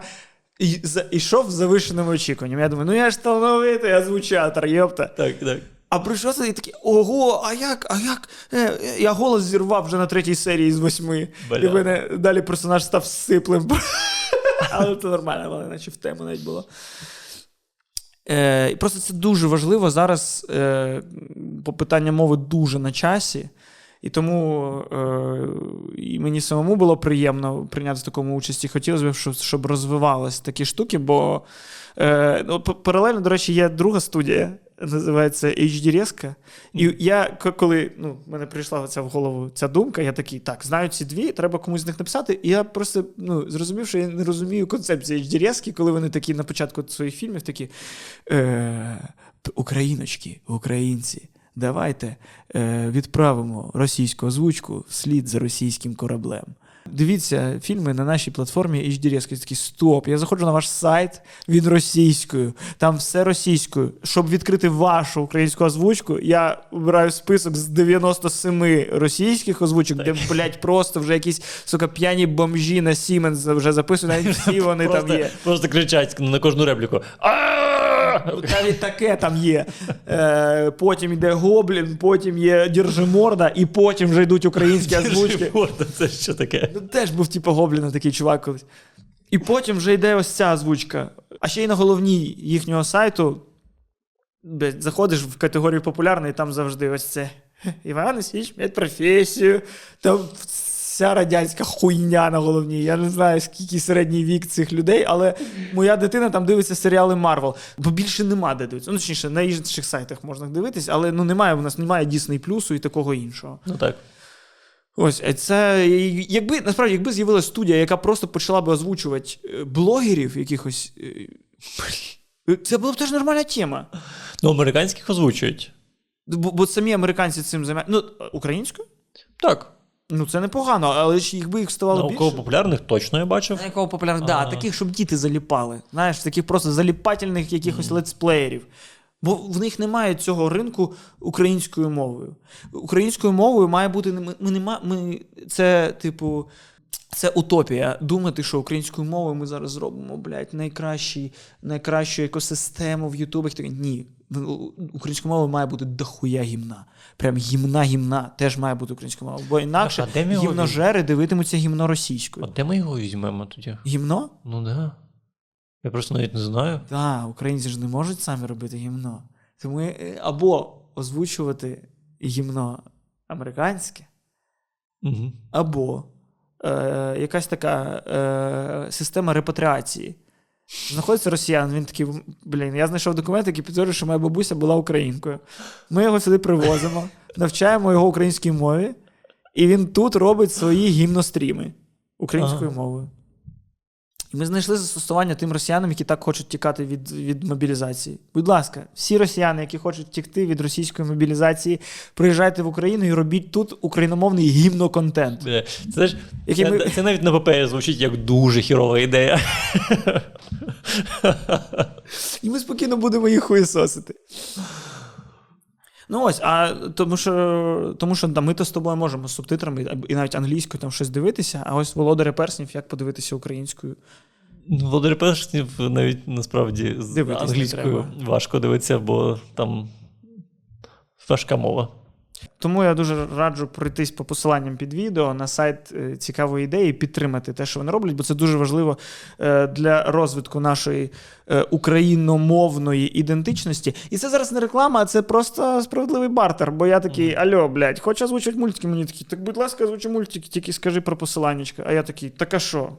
І, за, ішов з завишеними очікуваннями. Я думаю, ну я ж талановитий озвучатор, йопта. Так, так. А прийшов і такий, ого, а як, а як? Е, Я голос зірвав вже на третій серії з восьми. Бля. І мене далі персонаж став сиплим. Але це нормально, але наче в тему навіть було. Е, просто це дуже важливо. Зараз е, питання мови дуже на часі. І тому е, і мені самому було приємно прийняти в такому участі. Хотілося б, щоб, щоб розвивалися такі штуки, бо е, ну, паралельно, до речі, є друга студія, називається HD Резка. І я, коли ну, в мене прийшла оця в голову ця думка, я такий, так, знаю ці дві, треба комусь з них написати. І я просто ну, зрозумів, що я не розумію концепції HD Резки, коли вони такі на початку своїх фільмів такі. Е, Україночки, українці. Давайте е, відправимо російську озвучку вслід за російським кораблем. Дивіться фільми на нашій платформі HD Резко. Я такий стоп. Я заходжу на ваш сайт він російською, там все російською. Щоб відкрити вашу українську озвучку, я вибираю список з 97 російських озвучок, де, блядь, просто вже якісь сука п'яні бомжі на Siemens вже записують, навіть всі вони там є. просто кричать на кожну репліку. Навіть таке там є. Е, потім йде Гоблін, потім є Держиморда, і потім вже йдуть українські озвучки. Морда, Це що таке? Ну, теж був типу Гобліна такий чувак колись. І потім вже йде ось ця озвучка. А ще й на головній їхнього сайту. Заходиш в категорію популярний, і там завжди ось це. Іван Січ, медпрофесію. Там вся радянська хуйня на головній. Я не знаю, скільки середній вік цих людей, але моя дитина там дивиться серіали Марвел. Бо більше нема де дивитися. Ну, точніше, на інших сайтах можна дивитись, але ну немає, у нас немає Disney Плюсу і такого іншого. Ну так. Ось е, це якби насправді, якби з'явилася студія, яка просто почала би озвучувати е, блогерів якихось. е, Це була б теж нормальна тема. Ну, американських озвучують. Бо, бо самі американці цим займаються. Ну, українською? Так. Ну, це непогано, але ж якби їх ставало більше. Науково-популярних точно я бачив. На якого популярних? Да, таких, щоб діти заліпали. Знаєш, таких просто заліпательних якихось летсплеєрів. Бо в них немає цього ринку українською мовою. Українською мовою має бути ми, ми, нема, ми це, типу, це утопія. Думати, що українською мовою ми зараз зробимо, блядь, найкращий, найкращу екосистему в Ютубах. Ні. Українською мовою має бути дохуя гімна. Прям гімна гімна теж має бути українською мовою. Бо інакше А де ми його гімножери дивитимуться гімно російською. А де ми його візьмемо тоді? Гімно? Ну да. Я просто навіть не знаю. Так, українці ж не можуть самі робити гімно. Тому е, або озвучувати гімно американське, Угу. або е, якась така е, система репатріації. Знаходиться росіян, він такий, блін, я знайшов документ, який підтверджує, що моя бабуся була українкою. Ми його сюди привозимо, навчаємо його українській мові, і він тут робить свої гімностріми українською Ага. мовою. І ми знайшли застосування тим росіянам, які так хочуть тікати від, від мобілізації. Будь ласка, всі росіяни, які хочуть тікти від російської мобілізації, приїжджайте в Україну і робіть тут україномовний гімноконтент. Це, ж, Який це, ми- це навіть на папері звучить як дуже хірова ідея. І ми спокійно будемо їх хуєсосити. Ну ось, а тому що, тому що там, ми то з тобою можемо з субтитрами і навіть англійською там щось дивитися, а ось володаря перснів, як подивитися українською. Володаря Перснів навіть насправді з Дивитись англійською важко дивитися, бо там важка мова. Тому я дуже раджу пройтись по посиланням під відео на сайт е, цікавої ідеї, підтримати те, що вони роблять, бо це дуже важливо е, для розвитку нашої е, україномовної ідентичності. І це зараз не реклама, а це просто справедливий бартер. Бо я такий, альо, блядь, хочу озвучувати мультики. Мені такі, так будь ласка, озвучи мультики, тільки скажи про посиланнячка. А я такий, так а що?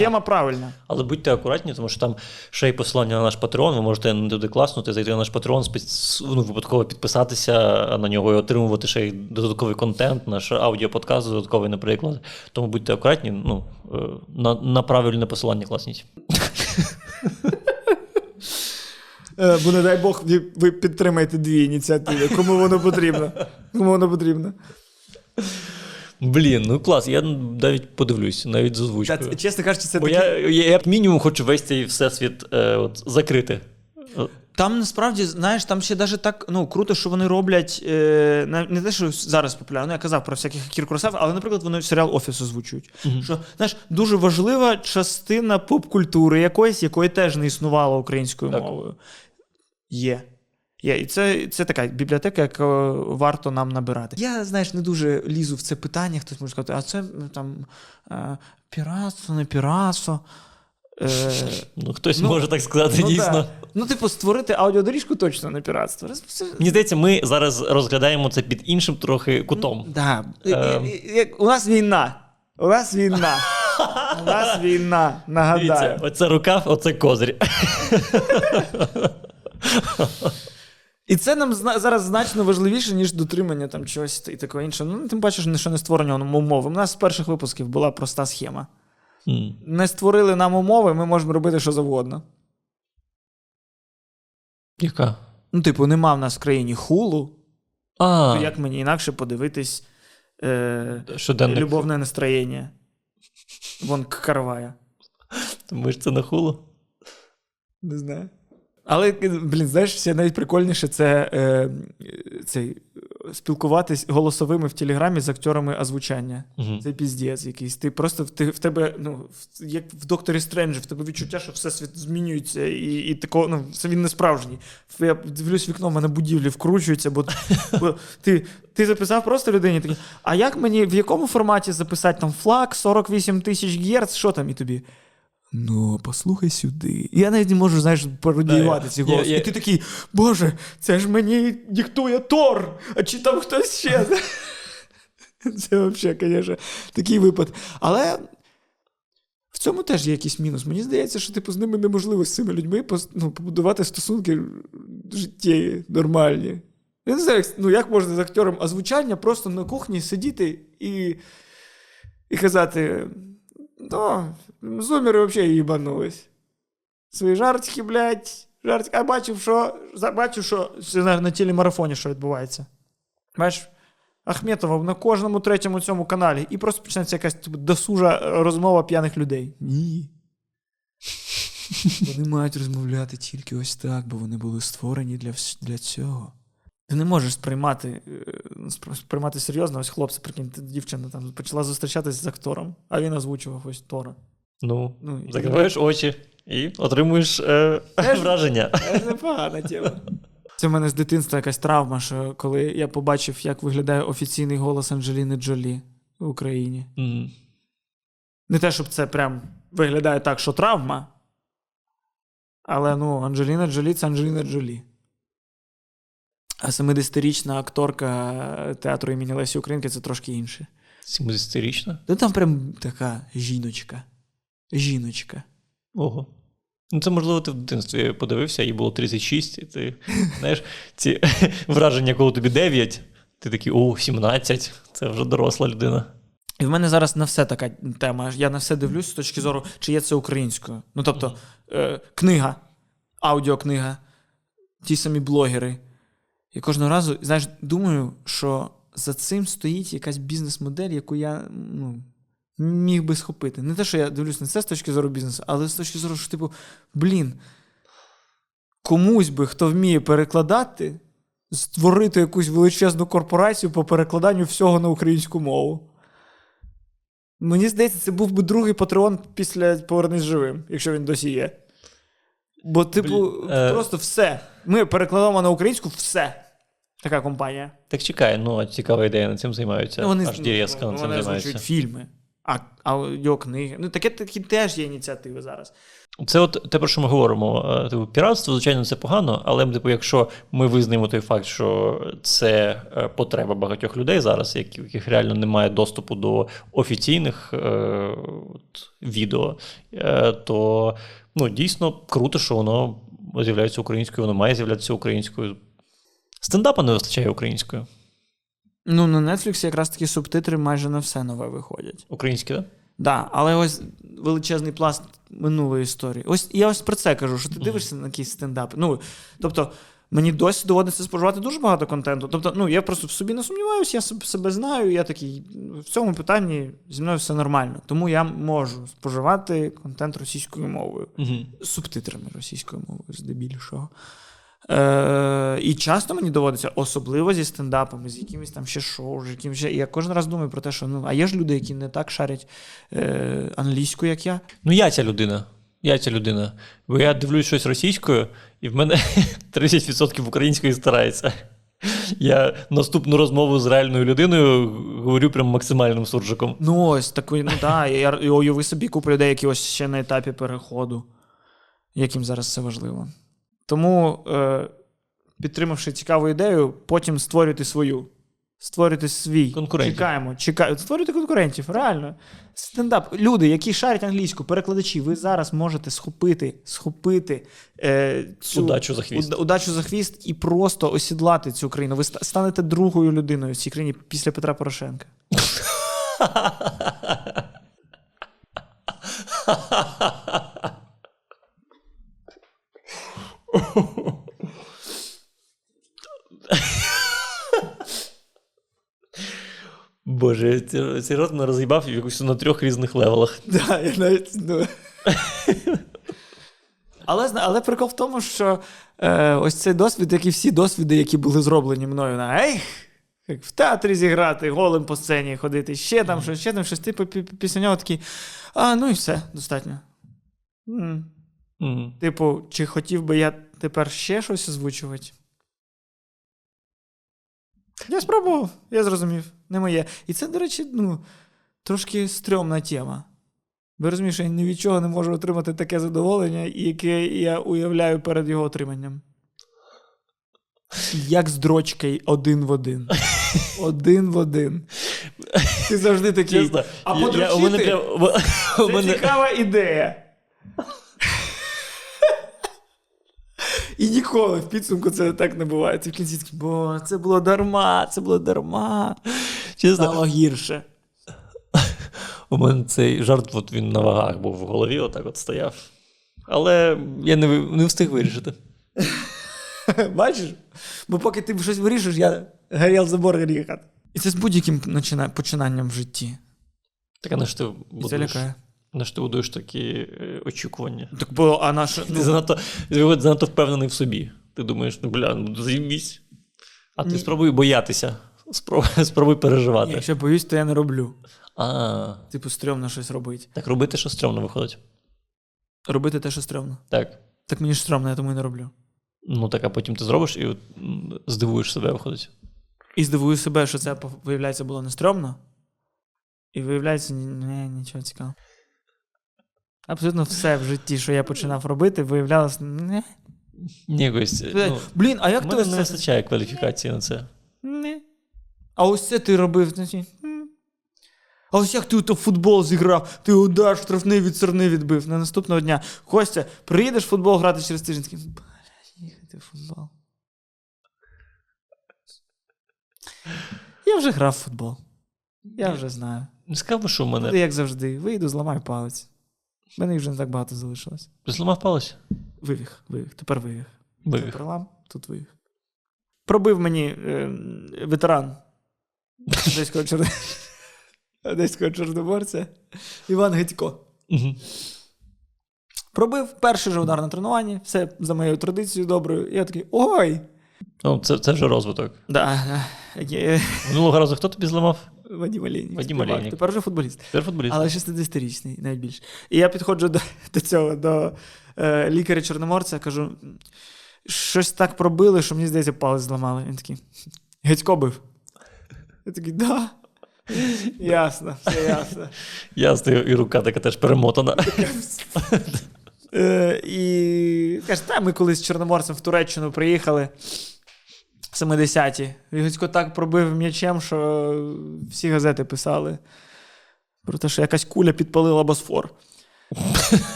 Тема правильна. Але будьте акуратні, тому що там ще й посилання на наш Patreon, ви можете не туди класнути, зайти на наш спец... ну, випадково підписатися на нього і отримувати ще й додатковий контент, наш аудіоподкаст додатковий, наприклад. Тому будьте акуратні, ну, е, на, на правильне посилання класніть. Е, Бо не дай Бог, ви підтримаєте дві ініціативи. Кому воно потрібно? Кому воно потрібно? Блін, ну клас, я навіть подивлюсь, навіть з Та, чесно кажучи, це Бо такі... я, я, я як мінімум хочу весь цей всесвіт е, от, закрити. Там насправді, знаєш, там ще даже так ну, круто, що вони роблять е, не те, що зараз популярно, ну, я казав про всяких Акір Куросав, але, наприклад, вони серіал Офіс озвучують. Що, знаєш, дуже важлива частина поп-культури якоїсь, якої теж не існувало українською Так. мовою. Є. Є. І це, це така бібліотека, яку варто нам набирати. Я, знаєш, не дуже лізу в це питання, хтось може сказати, а це там е, піратство, не піратство. Е, Ну, хтось Ну, може так сказати, ну, дійсно. да. Ну, типу, створити аудіодоріжку точно не піратство. Це- Мені здається, ми зараз розглядаємо це під іншим трохи кутом. Да. Ем. І- У нас війна. У нас війна. У нас війна. Дивіться, Нагадаю. оце рукав, оце козирь. І це нам зараз значно важливіше, ніж дотримання там чогось і такого іншого. Ну, тим паче, що не створення умови. У нас з перших випусків була проста схема. М. Не створили нам умови, ми можемо робити що завгодно. Яка? Ну, типу, нема в нас в країні хулу, А, то як мені інакше подивитись е, щоденник. любовне настроєння. Вон Карвая. Ми ж це на хулу. Не знаю. Але, блін, знаєш, ще навіть прикольніше це е, цей, спілкуватись голосовими в Телеграмі з акторами озвучання. Мгм. Це піздець якийсь. Ти просто в, ти, в тебе, ну, в- як в Докторі Стренджі, в тебе відчуття, що все світ змінюється, і, і такого, ну, це він не справжній. Я дивлюсь вікно, в мене будівлі вкручуються, бо, бо ти, ти записав просто людині такий, а як мені, в якому форматі записати там флаг, 48 тисяч Гц, що там і тобі? Ну, послухай сюди. Я навіть не можу, знаєш, пародіювати Да, ці я- голоси. я- І ти такий, Боже, це ж мені диктує Тор, а чи там хтось ще? Це взагалі, звісно, такий випад. Але в цьому теж є якийсь мінус. Мені здається, що типу, з ними неможливо з цими людьми ну, побудувати стосунки життєві, нормальні. Я не знаю, як, ну, як можна з актором озвучання просто на кухні сидіти і, і казати: ну, зумери взагалі їбанулись. Свої жартики, блядь, жартики. А бачив, що, бачив, що на, на телемарафоні що відбувається. Бачиш? Ахметова на кожному третьому цьому каналі, і просто почнеться якась досужа розмова п'яних людей. Ні. Вони мають розмовляти тільки ось так, бо вони були створені для, для цього. Ти не можеш сприймати, е, сприймати серйозно, ось хлопці, прикинь, дівчина там почала зустрічатися з актором, а він озвучував ось Тора. Ну, Ну, і- закриваєш очі і отримуєш е, враження. Це непогана тема. Це в мене з дитинства якась травма, що коли я побачив, як виглядає офіційний голос Анджеліни Джолі в Україні. М. Не те, щоб це прям виглядає так, що травма. Але ну, Анджеліна Джолі це Анджеліна Джолі. А 70-річна акторка театру імені Лесі Українки це трошки інше. 70-річна? Ну там прям така жіночка. Жіночка. Ого. Ну, це, можливо, ти в дитинстві подивився, їй було 36, і ти знаєш, ці враження, коли тобі 9, ти такий, о, 17, це вже доросла людина. І в мене зараз на все така тема. Я на все дивлюсь з точки зору, чи є це українською. Ну, тобто, е, книга, аудіокнига, ті самі блогери. І кожного разу, знаєш, думаю, що за цим стоїть якась бізнес-модель, яку я ну, міг би схопити. Не те, що я дивлюсь на це з точки зору бізнесу, але з точки зору, що, типу, блін, комусь би, хто вміє перекладати, створити якусь величезну корпорацію по перекладанню всього на українську мову. Мені здається, це був би другий патреон після Повернись живим, якщо він досі є. Бо, типу, Блін, е. просто все. Ми перекладаємо на українську все. Така компанія. Так чекай, ну, цікава ідея, над цим займаються. Аж дір'язка ну, над цим вони займаються. фільми, аудіокниги. Ну, таке такі теж є ініціативи зараз. Це от те, про що ми говоримо. Е, Типу, піратство, звичайно, це погано, але типу, якщо ми визнаємо той факт, що це е, потреба багатьох людей зараз, яких реально немає доступу до офіційних е, от, відео, е, то ну, дійсно круто, що воно з'являється українською, воно має з'являтися українською. Стендапа не вистачає українською. Ну, на Netflix якраз такі субтитри майже на все нове виходять. Українське, так? Да, але ось величезний пласт минулої історії. Ось я ось про це кажу, що ти дивишся на якісь стендапи. Ну, тобто, мені досі доводиться споживати дуже багато контенту. Тобто, ну я просто в собі не сумніваюся, я себе- знаю, я такий в цьому питанні зі мною все нормально. Тому я можу споживати контент російською мовою, з субтитрами російською мовою, здебільшого. Е, і часто мені доводиться, особливо зі стендапами, з якимись там ще шоу, з якимось ще. І я кожен раз думаю про те, що ну, а є ж люди, які не так шарять е, англійську, як я. Ну, я ця людина. Я ця людина. Бо я дивлюсь щось російською, і в мене 30% української старається. Я наступну розмову з реальною людиною говорю прям максимальним суржиком. Ну, ось такий, ну так, і уяви собі купу людей, які ось ще на етапі переходу, яким зараз це важливо. Тому, е, підтримавши цікаву ідею, потім створюйте свою. Створюйте свій. Конкурентів. Чекаємо, чекаємо. Створюйте конкурентів, реально. Стендап. Люди, які шарять англійську, перекладачі, ви зараз можете схопити, схопити е, цю Удачу за хвіст. удачу за хвіст і просто осідлати цю країну. Ви станете другою людиною в цій країні після Петра Порошенка. Боже, цей рот мене роз'їбав якось на трьох різних левелах. Да, я навіть, ну... але, але прикол в тому, що е, ось цей досвід, як і всі досвіди, які були зроблені мною на ейх, як в театрі зіграти, голим по сцені ходити, ще там щось, ще там щось, ти пі- пі- після нього такий, а, ну і все, достатньо. М. Мгм. Типу, чи хотів би я тепер ще щось озвучувати? Я спробував, я зрозумів, не моє. І це, до речі, ну, трошки стрьомна тема. Ви розумієте, що я ні від чого не можу отримати таке задоволення, яке я уявляю перед його отриманням. Як з дрочкою один в один. Один в один. Ти завжди такий. Чесно, А я- я- у мене прям- це мене- цікава ідея. І ніколи в підсумку це так не буває. Ти в кінці такий, бо це було дарма, це було дарма. Чесно, Стало гірше. у мене цей жарт, от він на вагах був в голові, отак от стояв. Але я не, не встиг вирішити. Бачиш? Бо поки ти щось вирішиш, я горів забор їхати. І це з будь-яким починанням в житті. Так а на що ти І це лякає. На що ти будуєш такі е, очікування? Так бо, а наша. Ти занадто, занадто впевнений в собі. Ти думаєш, ну бля, ну заїбісь. А ти Ні. спробуй боятися. Спробуй, спробуй переживати. Якщо боюсь, то я не роблю. А, Типу, стрьомно щось робити. так робити, що стрьомно виходить. Робити те, що стрьомно. Так. Так мені ж стрьомно, я тому і не роблю. Ну так, а потім ти зробиш і от, здивуєш себе, виходить. І здивую себе, що це виявляється було не стрьомно. І виявляється, ні, нічого цікавого. Абсолютно все в житті, що я починав робити, виявлялося. Не. Ні, якось. Ну, Блін, а як ти мене не вистачає кваліфікації на це. Не. А ось це ти робив. А ось як ти в футбол зіграв, ти удар штрафний від сорни відбив на наступного дня. Костя, приїдеш в футбол грати через тиждень, такий, блядь, їхати в футбол. Я вже грав в футбол. Я вже знаю. Не сказав що в Буде мене як завжди. Вийду, зламаю палець. В мене їх вже не так багато залишилось. зламав палець? Вивіг, вивіг, тепер вивіг. Вивіг. Тут пролам, тут вивіг. Пробив мені е, ветеран одеського, чор... одеського чорноборця Іван Гетько. Угу. Пробив перший же удар на тренуванні, все за моєю традицією доброю. І я такий ой! Ну, це, це вже розвиток. Да, да. Минулого разу хто тобі зламав? Вадим Олейник. Вадим. Олейник. Тепер вже футболіст. Тепер футболіст. Але 60-річний, навіть більше. І я підходжу до, до цього, до е, лікаря Чорноморця, кажу: щось так пробили, що мені здається, палець зламали. Він такий, Гетько бив. Я такий, да. Ясно, все ясно. Ясно, і рука така теж перемотана. Е, і каже, та ми колись з Чорноморцем в Туреччину приїхали. 70-ті. І так пробив м'ячем, що всі газети писали. Про те, що якась куля підпалила босфор.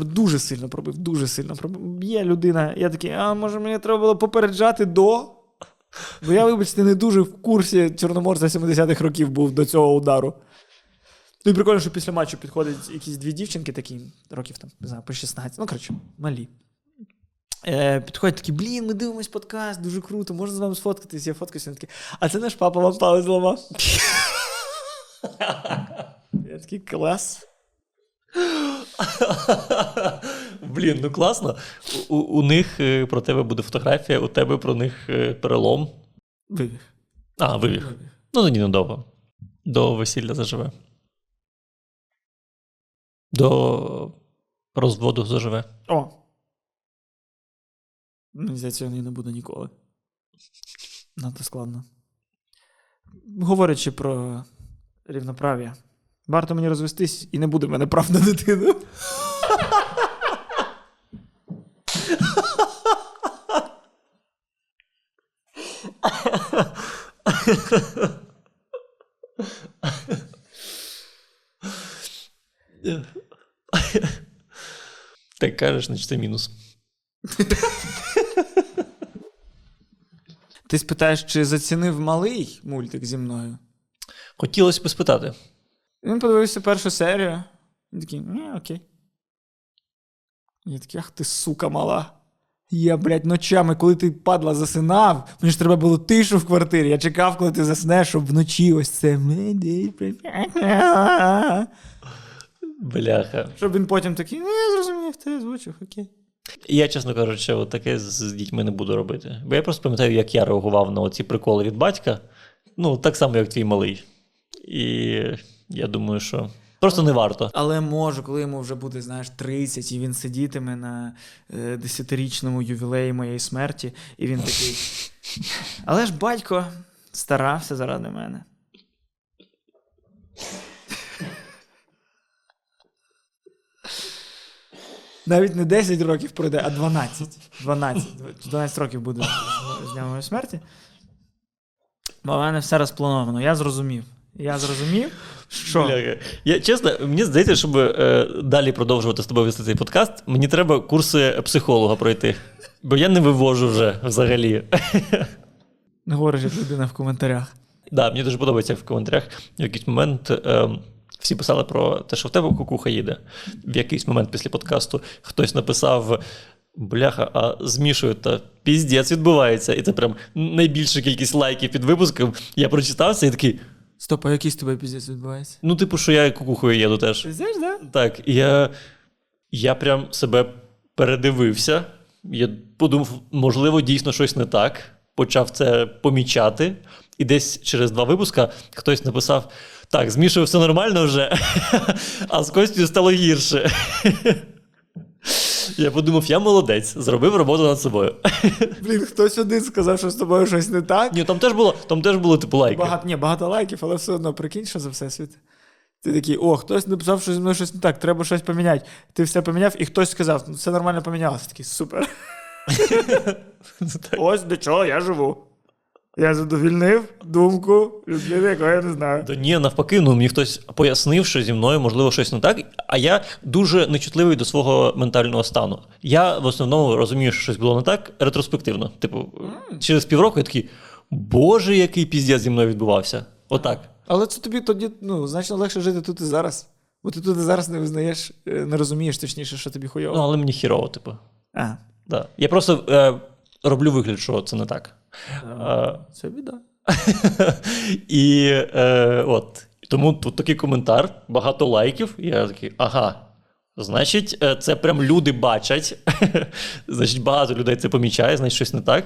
Дуже сильно пробив, дуже сильно пробив. Є людина. Я такий, а може мені треба було попереджати до. Бо я, вибачте, не дуже в курсі Чорноморця 70-х років був до цього удару. Ну і прикольно, що після матчу підходять якісь дві дівчинки, такі, років там, не знаю, по 16, ну, коротше, малі. Е, підходять такі, блін, ми дивимось подкаст, дуже круто, можна з вами сфоткатись, я фоткаюся. Такі, а це наш папа вам палець зламав. Я такий клас. Блін, ну класно. У, у них е, про тебе буде фотографія, у тебе про них е, перелом. Вивіг. А, вивіг. Ну, тоді недовго. До весілля заживе. До розводу заживе. О. Мені здається, не буду ніколи. Надто складно. Говорячи про рівноправ'я, варто мені розвестись і не буде в мене прав на дитину. Так кажеш, значить це мінус. Ти спитаєш, чи зацінив малий мультик зі мною? Хотілося б спитати. Він подивився першу серію. Він такий, ні, окей. Я такий, ах ти сука мала. Я, блядь, ночами, коли ти падла засинав, мені ж треба було тишу в квартирі. Я чекав, коли ти заснеш, щоб вночі ось це. Бляха. Щоб він потім такий, ну я зрозумів, ти озвучив, окей. Я, чесно кажучи, от таке з- дітьми не буду робити. Бо я просто пам'ятаю, як я реагував на оці приколи від батька. Ну, так само, як твій малий. І я думаю, що просто не варто. Але можу, коли йому вже буде, знаєш, 30, і він сидітиме на е, десятирічному ювілеї моєї смерті, і він такий. Але ж батько старався заради мене. Навіть не 10 років пройде, а 12. 12. 12 років буде з- дня моєї смерті. Бо в мене все розплановано. Я зрозумів. Я зрозумів, що. Я, чесно, мені здається, щоб е, далі продовжувати з тобою вести цей подкаст, мені треба курси психолога пройти. Бо я не вивожу вже взагалі. Не говориш, як людина в коментарях. Да, мені дуже подобається в коментарях. В якийсь момент е, всі писали про те, що в тебе кукуха їде. В якийсь момент після подкасту хтось написав. Бляха, а змішують та піздець відбувається. І це прям найбільша кількість лайків під випуском. Я прочитав це і такий. Стоп, а який з тобою піздець відбувається? Ну, типу, що я кукухою їду теж. Знаєш, да? Так, і я, я прям себе передивився. Я подумав, можливо, дійсно щось не так. Почав це помічати. І десь через два випуска хтось написав: так, змішую все нормально вже, а з Костю стало гірше. Я подумав, я молодець, зробив роботу над собою. Блін, хтось один сказав, що з тобою щось не так. Ні, там теж було, там теж було типу лайки. Багато, ні, багато лайків, але все одно прикинь, що за всесвіт. Ти такий, о, хтось написав, що зі мною щось не так, треба щось поміняти. Ти все поміняв, і хтось сказав, ну все нормально помінялося. Такий, супер. Ось до чого я живу. Я задовільнив думку людини, якої я не знаю. Та ні, навпаки, ну мені хтось пояснив, що зі мною можливо щось не так, а я дуже нечутливий до свого ментального стану. Я в основному розумію, що щось було не так ретроспективно. Типу, через півроку я такий, боже, який піздець зі мною відбувався. Отак. Але це тобі тоді ну, значно легше жити тут і зараз. Бо ти тут і зараз не визнаєш, е, не розумієш точніше, що тобі хуйово. Ну, але мені хірово, типу. А, Да. Я просто е, роблю вигляд, що це не так. Е, це біда. І е, от. Тому тут такий коментар, багато лайків. І я такий, ага. Значить, е, це прям люди бачать. Значить, багато людей це помічає, значить, щось не так.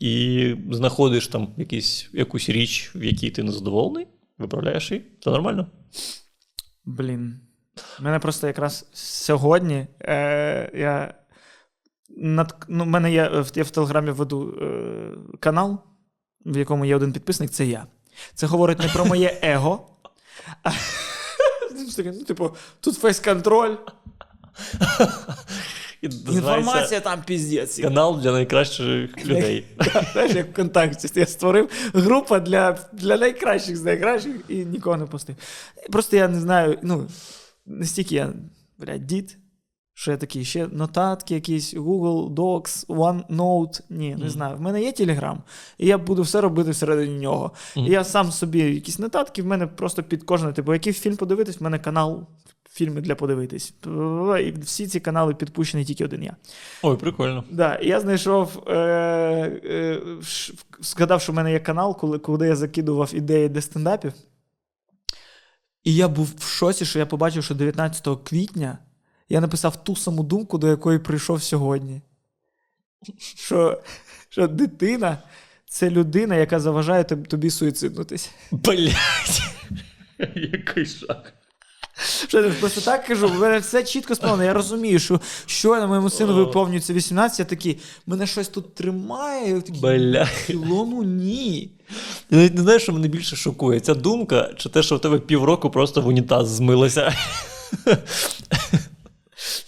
І знаходиш там якісь, якусь річ, в якій ти незадоволений, виправляєш її. Це нормально. Блін. У мене просто якраз сьогодні е, я. Над, ну, в мене є, в- я в Телеграмі веду е, канал, в якому є один підписник, це я. Це говорить не про моє его. А, ну, типу, тут фейс-контроль, І інформація там піздець. Канал для найкращих людей. Знаєш, як ВКонтакті. Я створив групу для, для найкращих з найкращих і нікого не пустив. Просто я не знаю, ну, настільки я, блядь, дід, що я такий, ще нотатки якісь, Google Docs, OneNote. Ні, не знаю. В мене є Telegram, і я буду все робити всередині нього. І я сам собі якісь нотатки, в мене просто під кожне, типу, який фільм подивитись, в мене канал. Фільми для подивитись. І всі ці канали підпущені тільки один я. Ой, прикольно. Да, я знайшов, е, е, згадав, що в мене є канал, коли, коли я закидував ідеї для стендапів. І я був в шоці, що я побачив, що 19 квітня я написав ту саму думку, до якої прийшов сьогодні. Що, що дитина це людина, яка заважає тобі суїциднутись. Блять. Який шах. Що я просто так кажу, в мене все чітко сплановано. Я розумію, що щойно моєму сину виповнюється 18, я такий, мене щось тут тримає. Бля. в цілому ні. Я навіть не знаю, що мене більше шокує. Ця думка, чи те, що в тебе півроку просто в унітаз змилося.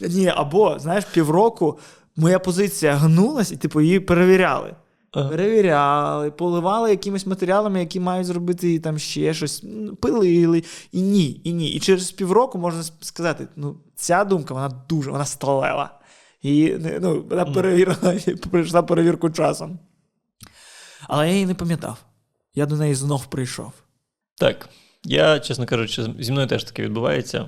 Ні, або, знаєш, півроку моя позиція гнулась, і типу її перевіряли. Ага. Перевіряли, поливали якимись матеріалами, які мають зробити там ще щось, пилили. І ні, і ні. І через півроку можна сказати: ну, ця думка, вона дуже, вона сталева. І ну, вона перевірена, пройшла перевірку часом. Але я її не пам'ятав. Я до неї знов прийшов. Так. Я, чесно кажучи, зі мною теж таке відбувається.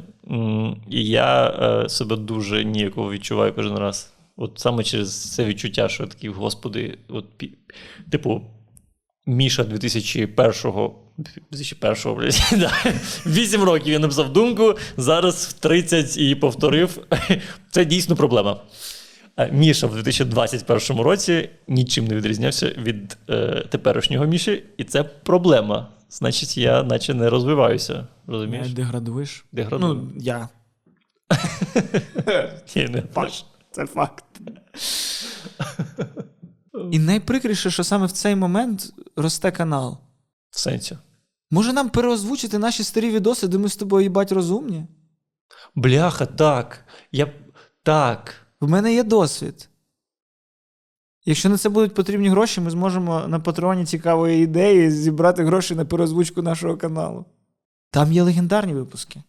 І я е, себе дуже ніяково відчуваю кожен раз. От саме через це відчуття, що я такий, господи, от, типу, Міша 2001-го, 2001-го, блядь, да, 8 років я написав думку, зараз в 30 і повторив. Це дійсно проблема. Міша в 2021 році нічим не відрізнявся від е, теперішнього Міші, і це проблема. Значить, я наче не розвиваюся. Розумієш? Деградуєш. Деградую. Ну, я. Я не Факт. Це факт. І найприкріше, що саме в цей момент росте канал. В сенсі. Може нам переозвучити наші старі відоси, де ми з тобою їбать розумні? Бляха, так. Я... Так. В мене є досвід. Якщо на це будуть потрібні гроші, ми зможемо на патреоні цікавої ідеї зібрати гроші на переозвучку нашого каналу. Там є легендарні випуски.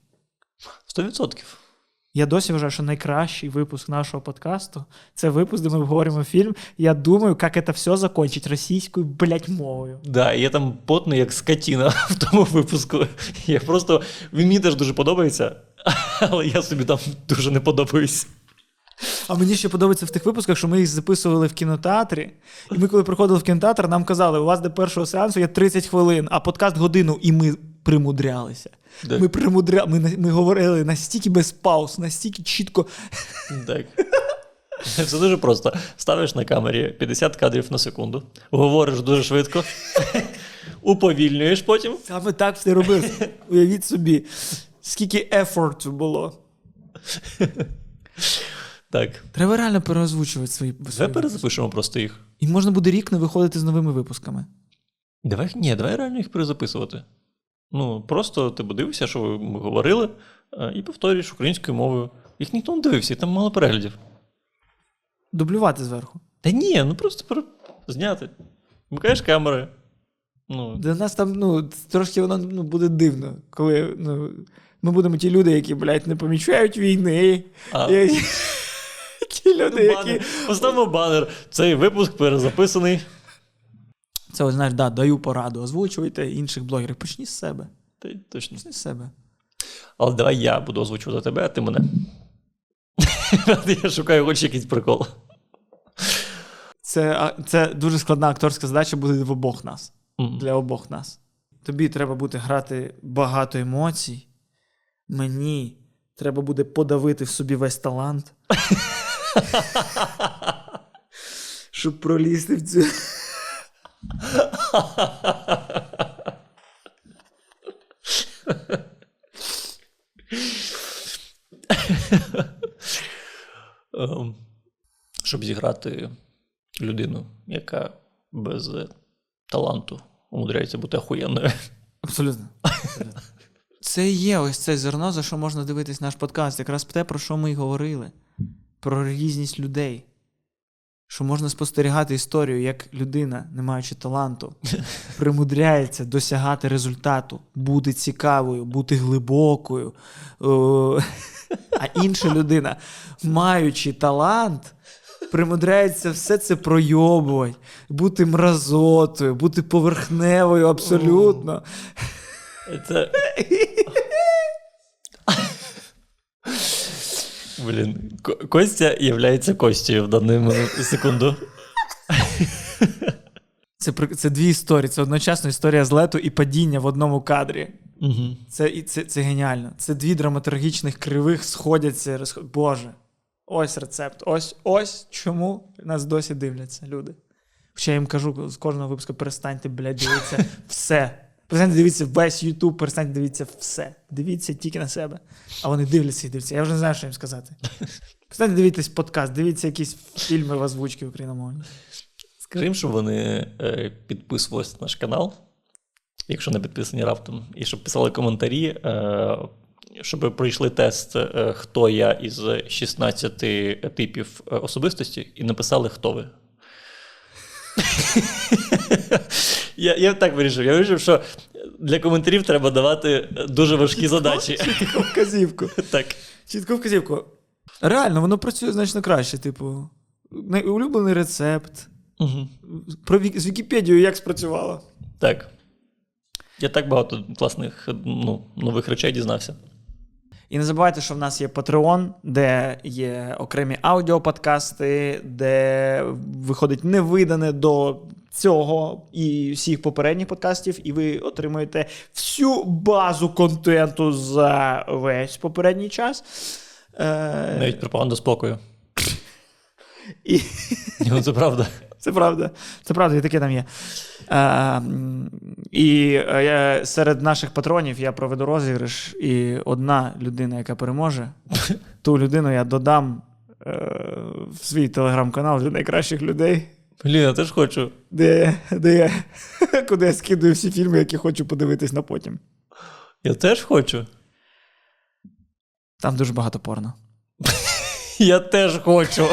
100%. Я досі вважаю, що найкращий випуск нашого подкасту це випуск, де ми обговорюємо фільм. Я думаю, як це все закончить російською, блядь, мовою. Да, я там потний, як скотіна в тому випуску. Я просто. Він мені теж дуже подобається, але я собі там дуже не подобаюсь. А мені ще подобається в тих випусках, що ми їх записували в кінотеатрі. І ми, коли приходили в кінотеатр, нам казали, у вас до першого сеансу є 30 хвилин, а подкаст годину, і ми примудрялися. Так. Ми примудря... ми, ми говорили настільки без пауз, настільки чітко. Так. Це дуже просто. Ставиш на камері 50 кадрів на секунду, говориш дуже швидко, уповільнюєш потім. Саме так все робив. Уявіть собі, скільки ефорту було. Так. Треба реально переозвучувати свої. свої Давай перезапишемо просто їх. І можна буде рік не виходити з новими випусками. Давай, ні, давай реально їх перезаписувати. Ну, просто ти дивишся, що ви ми говорили, е, і повторюєш українською мовою. Їх ніхто не дивився, і там мало переглядів. Дублювати зверху. Та ні, ну просто пере... зняти. Вмикаєш камери. Ну, Для нас там, ну, трошки воно ну, буде дивно, коли ну, ми будемо ті люди, які, блядь, не помічають війни. А. І- люди, які. Поставимо банер. Цей випуск перезаписаний. Це, ось, знаєш, да, даю пораду. Озвучуйте інших блогерів. Почні з себе. Й точно. Почни з себе. Але давай я буду озвучувати тебе, а ти мене. Я шукаю хоч якийсь прикол. Це, це дуже складна акторська задача буде в обох нас. Мгм. Для обох нас. Тобі треба буде грати багато емоцій. Мені треба буде подавити в собі весь талант. Щоб пролізти в цю. Ем, Щоб зіграти людину, яка без е, таланту умудряється бути охуєнною. Абсолютно. Це і є ось це зерно, за що можна дивитись наш подкаст. Якраз те, про що ми й говорили. Про різність людей. Що можна спостерігати історію, як людина, не маючи таланту, примудряється досягати результату, бути цікавою, бути глибокою. А інша людина, маючи талант, примудряється все це пройобувати, бути мразотою, бути поверхневою абсолютно. Це... Блін, Костя являється Костю в дану секунду. Це, це дві історії. Це одночасно історія злету і падіння в одному кадрі. Угу. Це, це, це геніально. Це дві драматургічних кривих сходяться. Розход... Боже, ось рецепт. Ось ось чому нас досі дивляться люди. Хоча я їм кажу з кожного випуску перестаньте, блядь, дивитися все. Перестаньте дивитися весь Ютуб, перестаньте дивитися все. Дивіться тільки на себе. А вони дивляться і дивляться. Я вже не знаю, що їм сказати. Перестаньте дивитись подкаст, дивіться якісь фільми в озвучці україномовні. Скажи їм, щоб вони е, підписувалися на наш канал, якщо не підписані раптом, і щоб писали коментарі, е, щоб пройшли тест, е, хто я із 16 типів особистості, і написали, хто ви. Я, я так вирішив. Я вирішив, що для коментарів треба давати дуже важкі задачі. Чітку вказівку. Так. Чітку вказівку. Реально, воно працює значно краще. Типу, улюблений рецепт. Угу. Про Вік- з Вікіпедією як спрацювало. Так. Я так багато класних ну, нових речей дізнався. І не забувайте, що в нас є Patreon, де є окремі аудіоподкасти, де виходить невидане до цього і всіх попередніх подкастів, і ви отримуєте всю базу контенту за весь попередній час. Е, Навіть пропаганда спокою. і, Ну, це правда. Це правда. Це правда, і таке там є. Е, і е, я, серед наших патронів я проведу розіграш, і одна людина, яка переможе, ту людину я додам е, в свій телеграм-канал для найкращих людей, Блін, я теж хочу. де, де я, куди я скидую всі фільми, які хочу подивитись на потім. Я теж хочу. Там дуже багато порно. Я теж хочу.